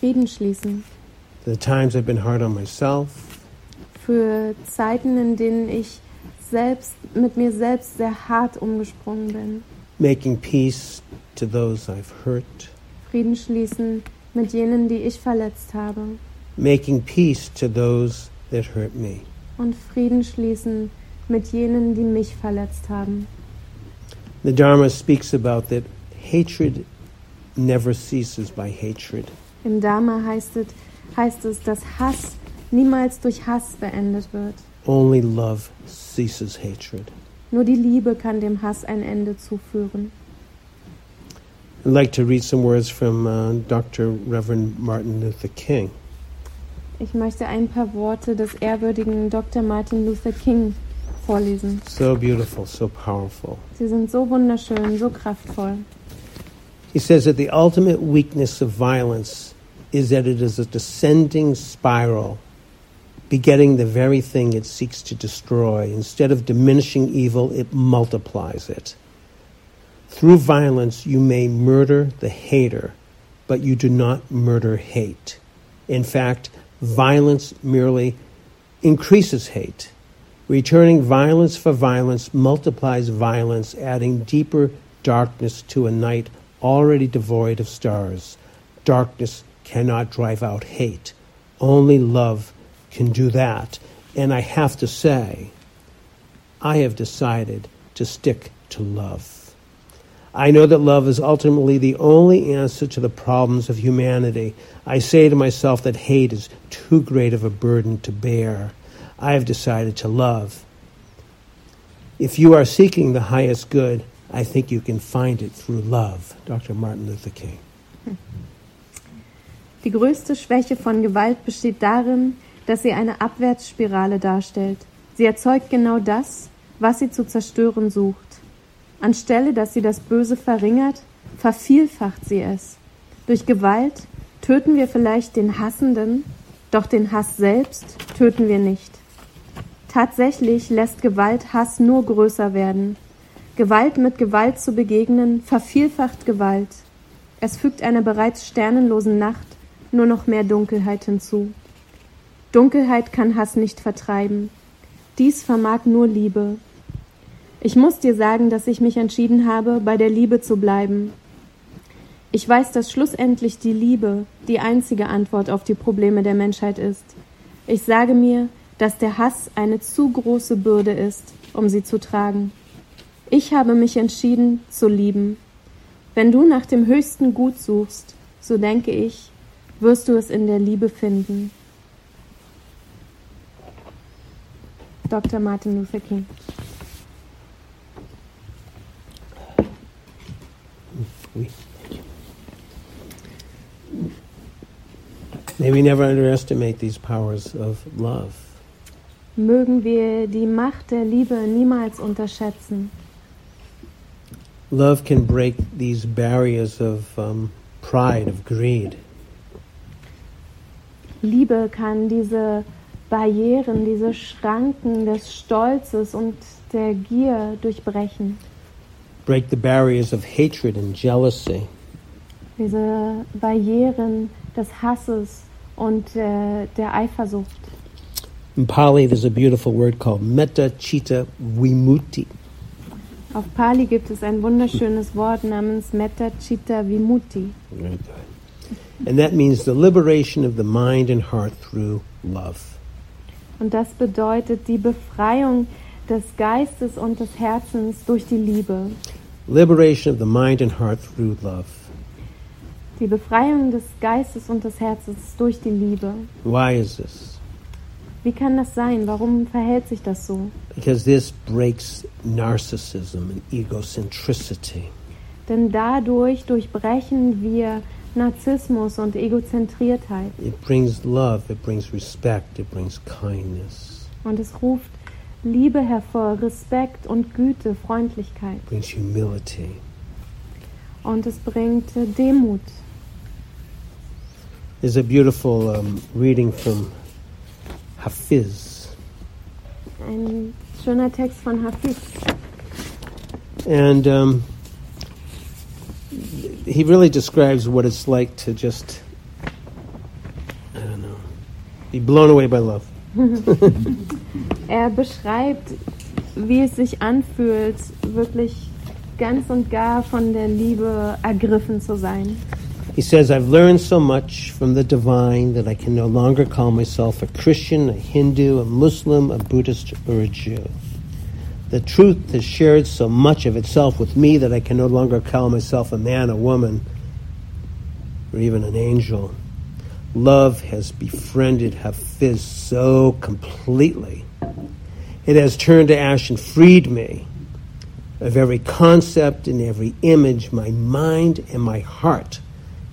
Frieden schließen. The times I've been hard on myself, Für Zeiten, in denen ich selbst mit mir selbst sehr hart umgesprungen bin. making peace to those I've hurt, Frieden schließen mit jenen, die ich verletzt habe. making peace to those that hurt me. Und Frieden schließen mit jenen, die mich verletzt haben. The Dharma speaks about that hatred never ceases by hatred. Im Dharma heißt es, heißt es, dass Hass niemals durch Hass beendet wird. Only love ceases hatred. Nur die Liebe kann dem Hass ein Ende zuführen. I'd like to read some words from uh, Dr. Reverend Martin Luther King. Ich möchte ein paar Worte des ehrwürdigen Dr. Martin Luther King vorlesen. So beautiful, so powerful. Sie sind so wunderschön, so kraftvoll. He says that the ultimate weakness of violence is that it is a descending spiral, begetting the very thing it seeks to destroy. Instead of diminishing evil, it multiplies it. Through violence, you may murder the hater, but you do not murder hate. In fact, violence merely increases hate. Returning violence for violence multiplies violence, adding deeper darkness to a night already devoid of stars. Darkness cannot drive out hate. Only love can do that. And I have to say, I have decided to stick to love. I know that love is ultimately the only answer to the problems of humanity. I say to myself that hate is too great of a burden to bear. I have decided to love. If you are seeking the highest good, I think you can find it through love. Dr. Martin Luther King. Die größte Schwäche von Gewalt besteht darin, dass sie eine Abwärtsspirale darstellt. Sie erzeugt genau das, was sie zu zerstören sucht. Anstelle, dass sie das Böse verringert, vervielfacht sie es. Durch Gewalt töten wir vielleicht den Hassenden, doch den Hass selbst töten wir nicht. Tatsächlich lässt Gewalt Hass nur größer werden. Gewalt mit Gewalt zu begegnen, vervielfacht Gewalt. Es fügt einer bereits sternenlosen Nacht nur noch mehr Dunkelheit hinzu. Dunkelheit kann Hass nicht vertreiben. Dies vermag nur Liebe. Ich muss dir sagen, dass ich mich entschieden habe, bei der Liebe zu bleiben. Ich weiß, dass schlussendlich die Liebe die einzige Antwort auf die Probleme der Menschheit ist. Ich sage mir, dass der Hass eine zu große Bürde ist, um sie zu tragen. Ich habe mich entschieden, zu lieben. Wenn du nach dem höchsten Gut suchst, so denke ich, wirst du es in der Liebe finden. Dr. Martin Luther King. May we never underestimate these powers of love. Mögen wir die Macht der Liebe niemals unterschätzen. Love can break these barriers of um, pride, of greed. Liebe kann diese Barrieren, diese Schranken des Stolzes und der Gier durchbrechen. break the barriers of hatred and jealousy. Diese Barrieren des Hasses und äh, der Eifersucht. In Pali, there's a beautiful word called metta chitta vimutti. Auf Pali gibt es ein wunderschönes Wort namens Metta Chitta Vimutti. Very good. And that means the liberation of the mind and heart through love. Und das bedeutet die Befreiung des Geistes und des Herzens durch die Liebe. Liberation of the mind and heart through love. Die Befreiung des Geistes und des Herzens durch die Liebe. Why is this? Wie kann das sein? Warum verhält sich das so? Because this breaks narcissism and egocentricity. Denn dadurch durchbrechen wir Narzissmus und Egozentriertheit. It brings love, it brings respect, it brings kindness, Und es ruft Liebe hervor, Respekt und Güte, Freundlichkeit. it brings humility. Und es bringt äh, Demut. There's a beautiful um, reading from Hafiz. Ein schöner Text von Hafiz. And um, he really describes what it's like to just, I don't know, be blown away by love. Er beschreibt, wie es sich anfühlt, wirklich ganz und gar von der Liebe ergriffen zu sein. He says, I've learned so much from the divine that I can no longer call myself a Christian, a Hindu, a Muslim, a Buddhist, or a Jew. The truth has shared so much of itself with me that I can no longer call myself a man, a woman, or even an angel. Love has befriended Hafiz so completely. It has turned to ash and freed me of every concept and every image my mind and my heart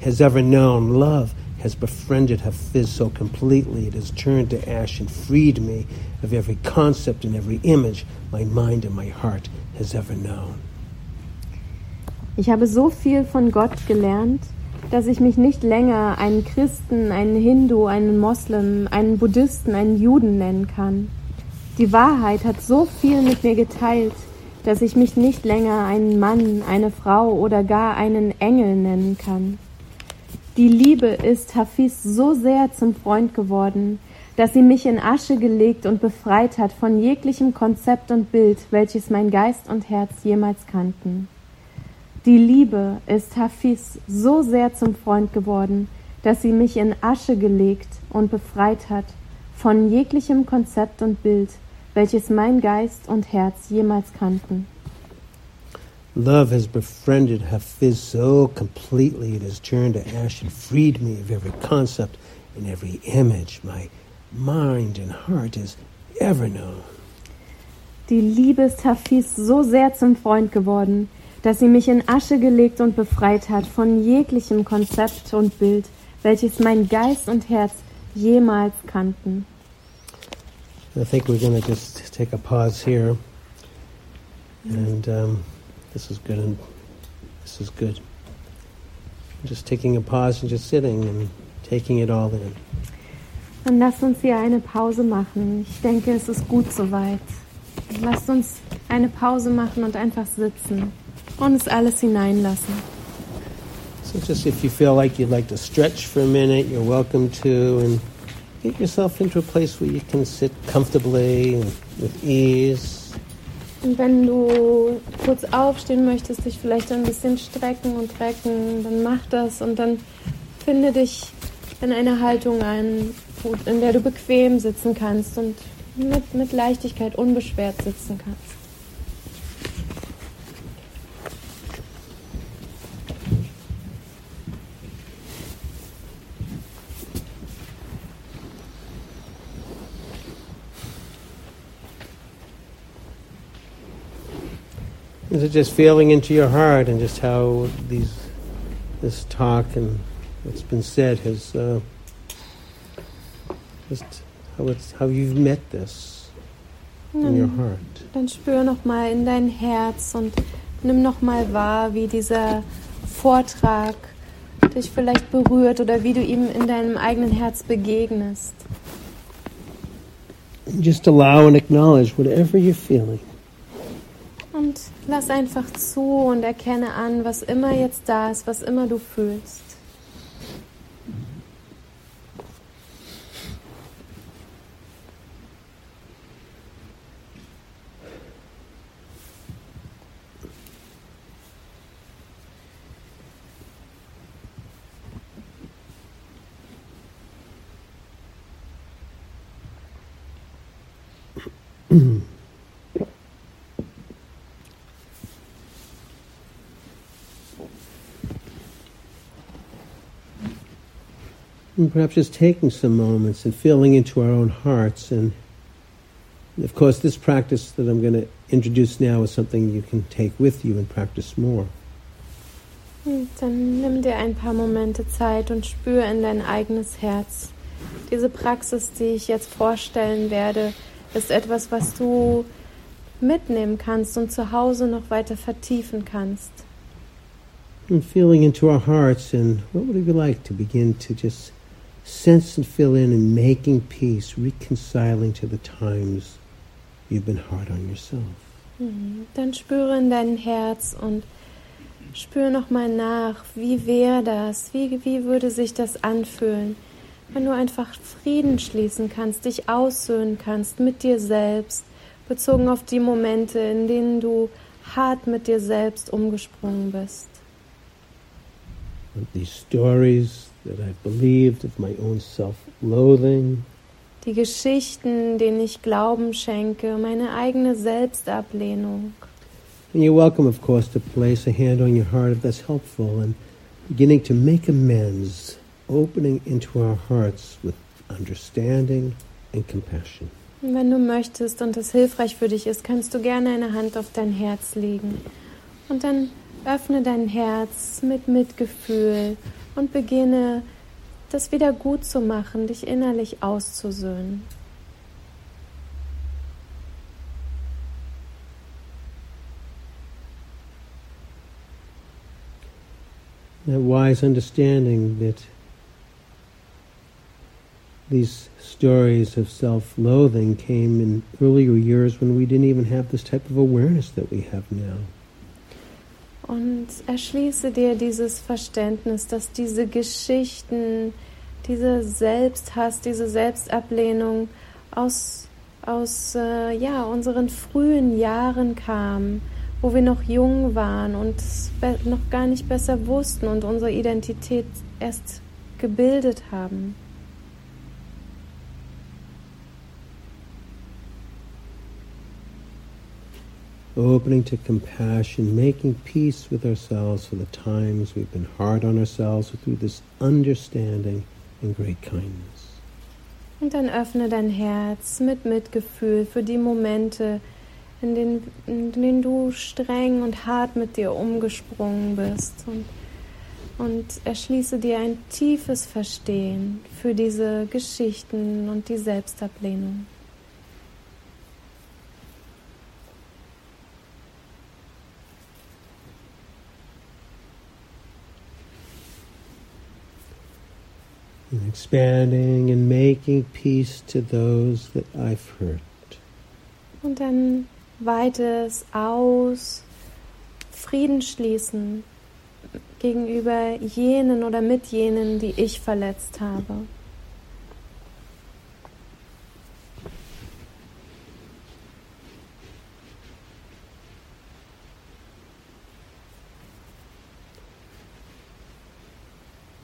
has ever known. Love has befriended Hafiz so completely it has turned to ash and freed me of every concept and every image my mind and my heart has ever known. Ich habe so viel von Gott gelernt, dass ich mich nicht länger einen Christen, einen Hindu, einen Moslem, einen Buddhisten, einen Juden nennen kann. Die Wahrheit hat so viel mit mir geteilt, dass ich mich nicht länger einen Mann, eine Frau oder gar einen Engel nennen kann. Die Liebe ist Hafiz so sehr zum Freund geworden, dass sie mich in Asche gelegt und befreit hat von jeglichem Konzept und Bild, welches mein Geist und Herz jemals kannten. Die Liebe ist Hafiz so sehr zum Freund geworden, dass sie mich in Asche gelegt und befreit hat von jeglichem Konzept und Bild, welches mein Geist und Herz jemals kannten. Love has befriended Hafiz so completely it has turned to ash and freed me of every concept and every image my mind and heart has ever known. Die Liebe ist Hafiz so sehr zum Freund geworden, dass sie mich in Asche gelegt und befreit hat von jeglichem Konzept und Bild, welches mein Geist und Herz jemals kannten. I think we're going to just take a pause here. And um, this is good. And this is good. Just taking a pause and just sitting and taking it all in. Dann lasst uns hier eine Pause machen. Ich denke, es ist gut soweit. Lasst uns eine Pause machen und einfach sitzen und es alles hineinlassen. So just if you feel like you'd like to stretch for a minute, you're welcome to. And get yourself into a place where you can sit comfortably and with ease. Und wenn du kurz aufstehen möchtest, dich vielleicht ein bisschen strecken und recken, dann mach das und dann finde dich in einer Haltung ein, in der du bequem sitzen kannst und mit, mit Leichtigkeit unbeschwert sitzen kannst. Is it just feeling into your heart and just how these this talk and what's been said has uh, just how it's how you've met this in your Dann, heart. dann spür noch mal in dein Herz und nimm noch mal wahr, wie dieser Vortrag dich vielleicht berührt oder wie du ihm in deinem eigenen Herz begegnest. Just allow and acknowledge whatever you're feeling. Und lass einfach zu und erkenne an, was immer jetzt da ist, was immer du fühlst. Hmm. And perhaps just taking some moments and feeling into our own hearts. And of course, this practice that I'm going to introduce now is something you can take with you and practice more. Hm, dann nimm dir ein paar Momente Zeit und spür in dein eigenes Herz. Diese Praxis, die ich jetzt vorstellen werde, ist etwas, was du mitnehmen kannst und zu Hause noch weiter vertiefen kannst. And feeling into our hearts, and what would it be like to begin to just sense and fill in and making peace, reconciling to the times you've been hard on yourself. Mhm. Dann spüre in dein Herz und spüre nochmal nach, wie wäre das, wie, wie würde sich das anfühlen, wenn du einfach Frieden schließen kannst, dich aussöhnen kannst mit dir selbst, bezogen auf die Momente, in denen du hart mit dir selbst umgesprungen bist. These stories that I've believed of my own self-loathing. Die Geschichten, denen ich Glauben schenke, meine eigene Selbstablehnung. And you're welcome, of course, to place a hand on your heart if that's helpful and beginning to make amends, opening into our hearts with understanding and compassion. wenn du möchtest und es hilfreich für dich ist, kannst du gerne eine Hand auf dein Herz legen. Und dann öffne dein Herz mit Mitgefühl und beginne das wieder gut zu machen, dich innerlich auszusöhnen. That wise understanding that these stories of self loathing came in earlier years when we didn't even have this type of awareness that we have now. Und erschließe dir dieses Verständnis, dass diese Geschichten, dieser Selbsthass, diese Selbstablehnung aus, aus äh, ja, unseren frühen Jahren kam, wo wir noch jung waren und noch gar nicht besser wussten und unsere Identität erst gebildet haben. Opening to compassion, making peace with ourselves for the times we've been hard on ourselves through this understanding and great kindness. Und dann öffne dein Herz mit Mitgefühl für die Momente, in denen, in denen du streng und hart mit dir umgesprungen bist. Und, und erschließe dir ein tiefes Verstehen für diese Geschichten und die Selbstablehnung. And expanding and making peace to those that I've hurt. Und dann weite es aus, Frieden schließen gegenüber jenen oder mit jenen, die ich verletzt habe.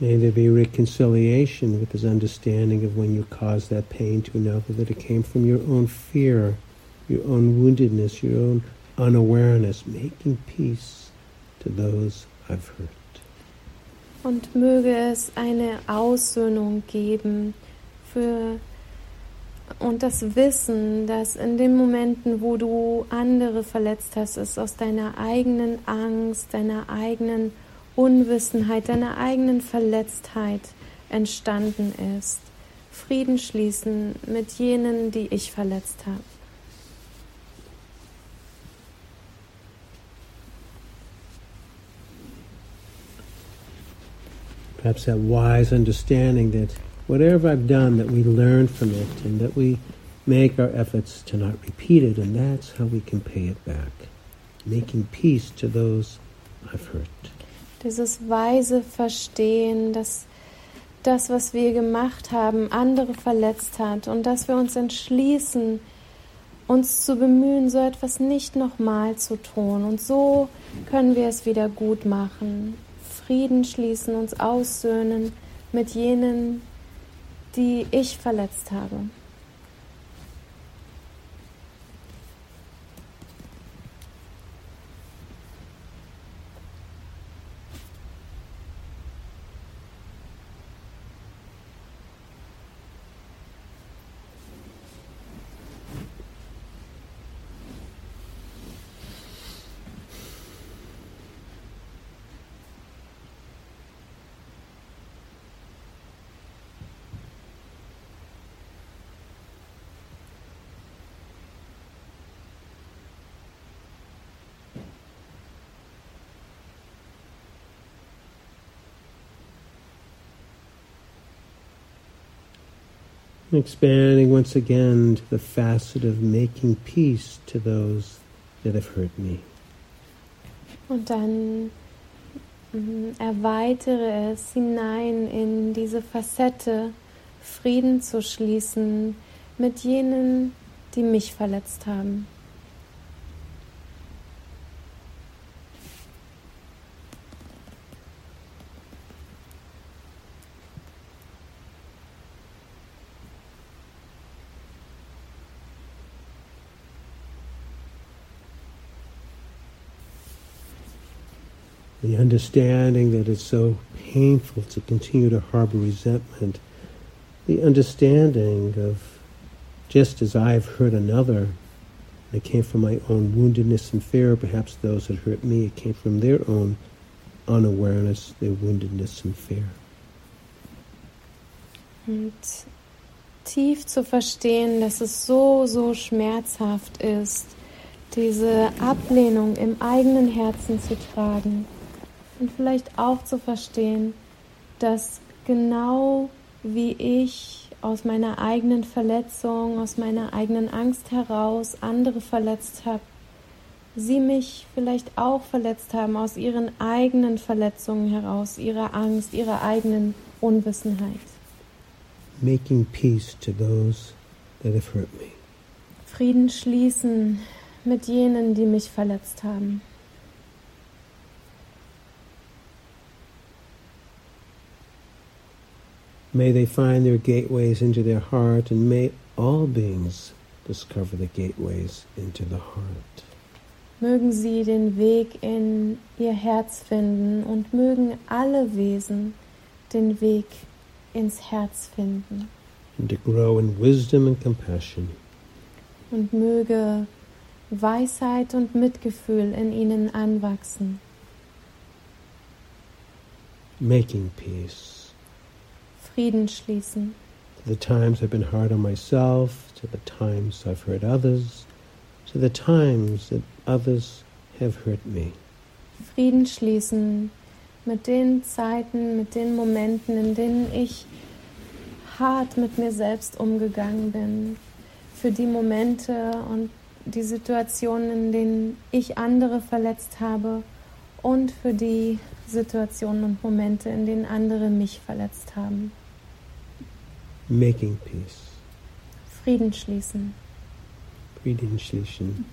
May there be reconciliation with this understanding of when you caused that pain to another, that it came from your own fear, your own woundedness, your own unawareness, making peace to those I've hurt. Und möge es eine Aussöhnung geben für und das Wissen, dass in den Momenten, wo du andere verletzt hast, es aus deiner eigenen Angst, deiner eigenen Unwissenheit, deiner eigenen Verletztheit entstanden ist. Frieden schließen mit jenen, die ich verletzt habe. Perhaps that wise understanding that whatever I've done, that we learn from it and that we make our efforts to not repeat it, and that's how we can pay it back. Making peace to those I've hurt. Dieses weise Verstehen, dass das, was wir gemacht haben, andere verletzt hat und dass wir uns entschließen, uns zu bemühen, so etwas nicht nochmal zu tun. Und so können wir es wieder gut machen. Frieden schließen, uns aussöhnen mit jenen, die ich verletzt habe. Expanding once again to the facet of making peace to those that have hurt me. Und dann mm, erweitere es hinein in diese Facette, Frieden zu schließen mit jenen, die mich verletzt haben. The understanding that it's so painful to continue to harbor resentment, the understanding of just as I've hurt another, it came from my own woundedness and fear, perhaps those that hurt me, it came from their own unawareness, their woundedness and fear. Und tief zu verstehen, dass es so, so schmerzhaft ist, diese Ablehnung im eigenen Herzen zu tragen und vielleicht auch zu verstehen, dass genau wie ich aus meiner eigenen Verletzung, aus meiner eigenen Angst heraus andere verletzt habe, sie mich vielleicht auch verletzt haben aus ihren eigenen Verletzungen heraus, ihrer Angst, ihrer eigenen Unwissenheit. Making peace to those that have hurt me. Frieden schließen mit jenen, die mich verletzt haben. May they find their gateways into their heart, and may all beings discover the gateways into the heart. Mögen sie den Weg in ihr Herz finden und mögen alle Wesen den Weg ins Herz finden. And to grow in wisdom and compassion. Und möge Weisheit und Mitgefühl in ihnen anwachsen. Making peace. Frieden schließen. To the times I've been hard on myself, to the times I've hurt others, to the times that others have hurt me. Frieden schließen mit den Zeiten, mit den Momenten, in denen ich hart mit mir selbst umgegangen bin. Für die Momente und die Situationen, in denen ich andere verletzt habe und für die Situationen und Momente, in denen andere mich verletzt haben making peace. Frieden schließen. Frieden schließen.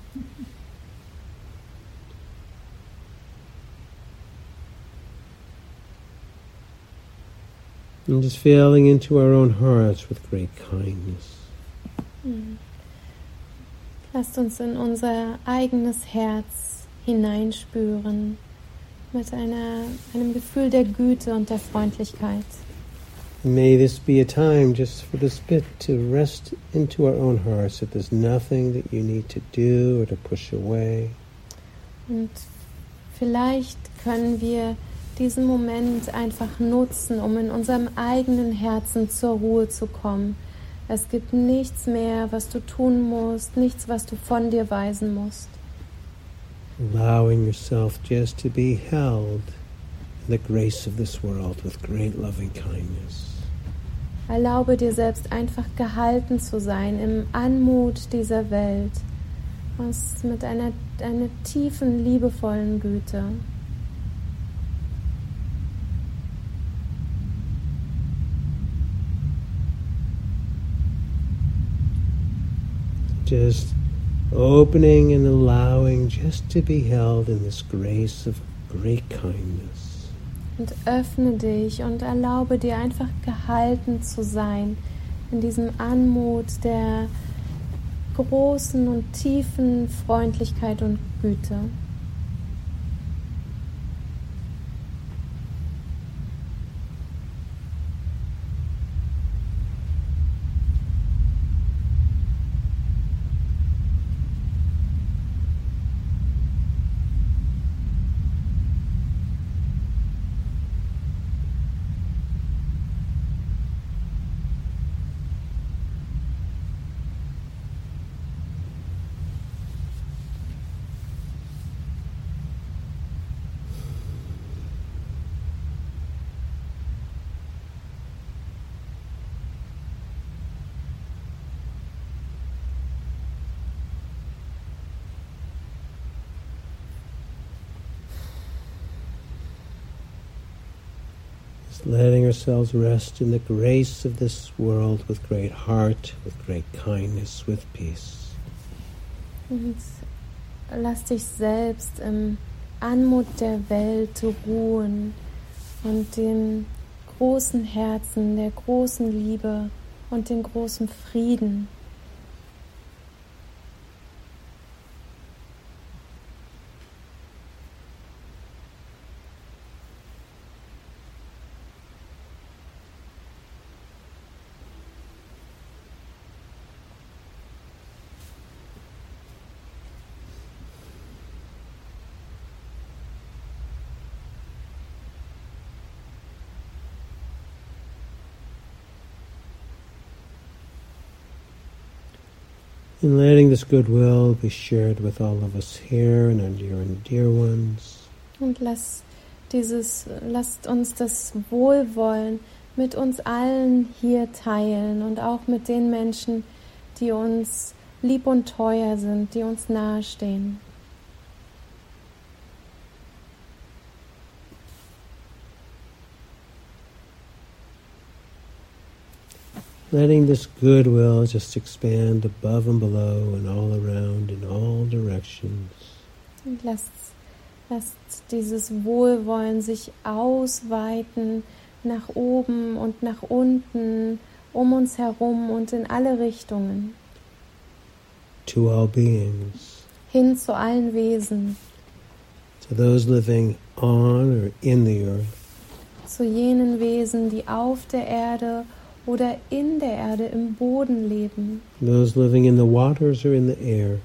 And just feeling into our own hearts with great kindness. Hm. Lasst uns in unser eigenes Herz hineinspüren mit einer, einem Gefühl der Güte und der Freundlichkeit. May this be a time just for this bit to rest into our own hearts that there's nothing that you need to do or to push away. Und vielleicht können wir diesen Moment einfach nutzen, um in unserem eigenen Herzen zur Ruhe zu kommen. Es gibt nichts mehr, was du tun musst, nichts, was du von dir weisen musst. Allowing yourself just to be held in the grace of this world with great loving kindness. Erlaube dir selbst einfach gehalten zu sein im Anmut dieser Welt, was mit einer, einer tiefen, liebevollen Güte. Just opening and allowing just to be held in this grace of great kindness. Und öffne dich und erlaube dir einfach gehalten zu sein in diesem Anmut der großen und tiefen Freundlichkeit und Güte. Letting ourselves rest in the grace of this world with great heart, with great kindness, with peace. Und lass dich selbst im Anmut der Welt ruhen und den großen Herzen, der großen Liebe und den großen Frieden. And letting this goodwill be shared with all of us here and our dear and dear ones. Und lass dieses, lasst uns das Wohlwollen mit uns allen hier teilen und auch mit den Menschen, die uns lieb und teuer sind, die uns nahestehen. Letting this goodwill just expand above and below and all around in all directions. Und lasst, lasst dieses Wohlwollen sich ausweiten nach oben und nach unten, um uns herum und in alle Richtungen, to all beings, hin zu allen Wesen, to those living on or in the earth, zu jenen Wesen, die auf der Erde oder in der Erde im Boden leben, those living in the waters or in the air,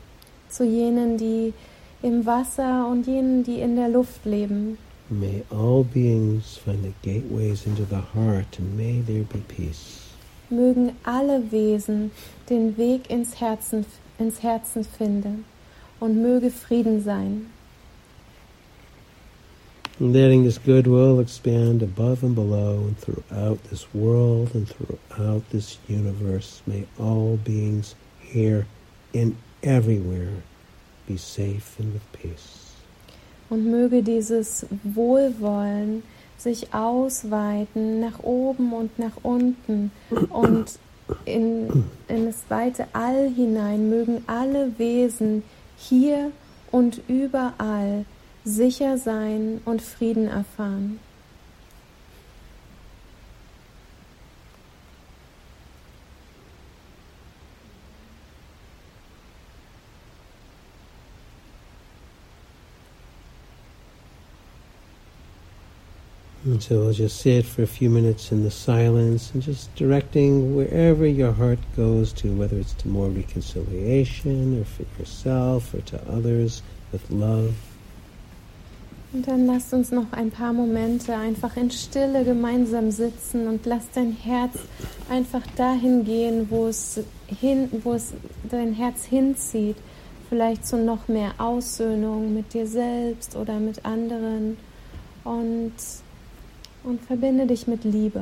zu jenen, die im Wasser und jenen, die in der Luft leben. may all beings find the gateways into the heart and may there be peace. Mögen alle Wesen den Weg ins Herzen, ins Herzen finden und möge Frieden sein. Letting this goodwill expand above and below and throughout this world and throughout this universe. May all beings here and everywhere be safe and with peace. Und möge dieses Wohlwollen sich ausweiten nach oben und nach unten und in, in das weite All hinein. Mögen alle Wesen hier und überall sicher sein und Frieden erfahren. And so we'll just sit for a few minutes in the silence and just directing wherever your heart goes to, whether it's to more reconciliation or for yourself or to others with love. Und dann lasst uns noch ein paar Momente einfach in Stille gemeinsam sitzen und lass dein Herz einfach dahin gehen, wo es hin, wo es dein Herz hinzieht. Vielleicht zu noch mehr Aussöhnung mit dir selbst oder mit anderen. Und Und verbinde dich mit Liebe.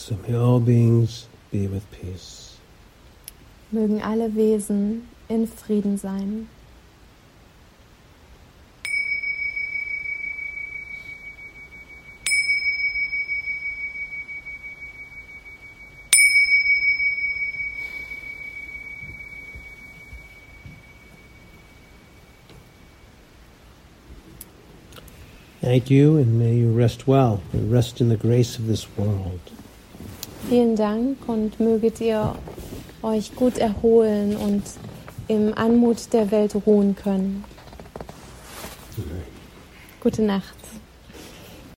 So may all beings be with peace. Mögen alle Wesen in Frieden sein. Thank you, and may you rest well and rest in the grace of this world. Vielen Dank und möget ihr euch gut erholen und im Anmut der Welt ruhen können. Gute Nacht.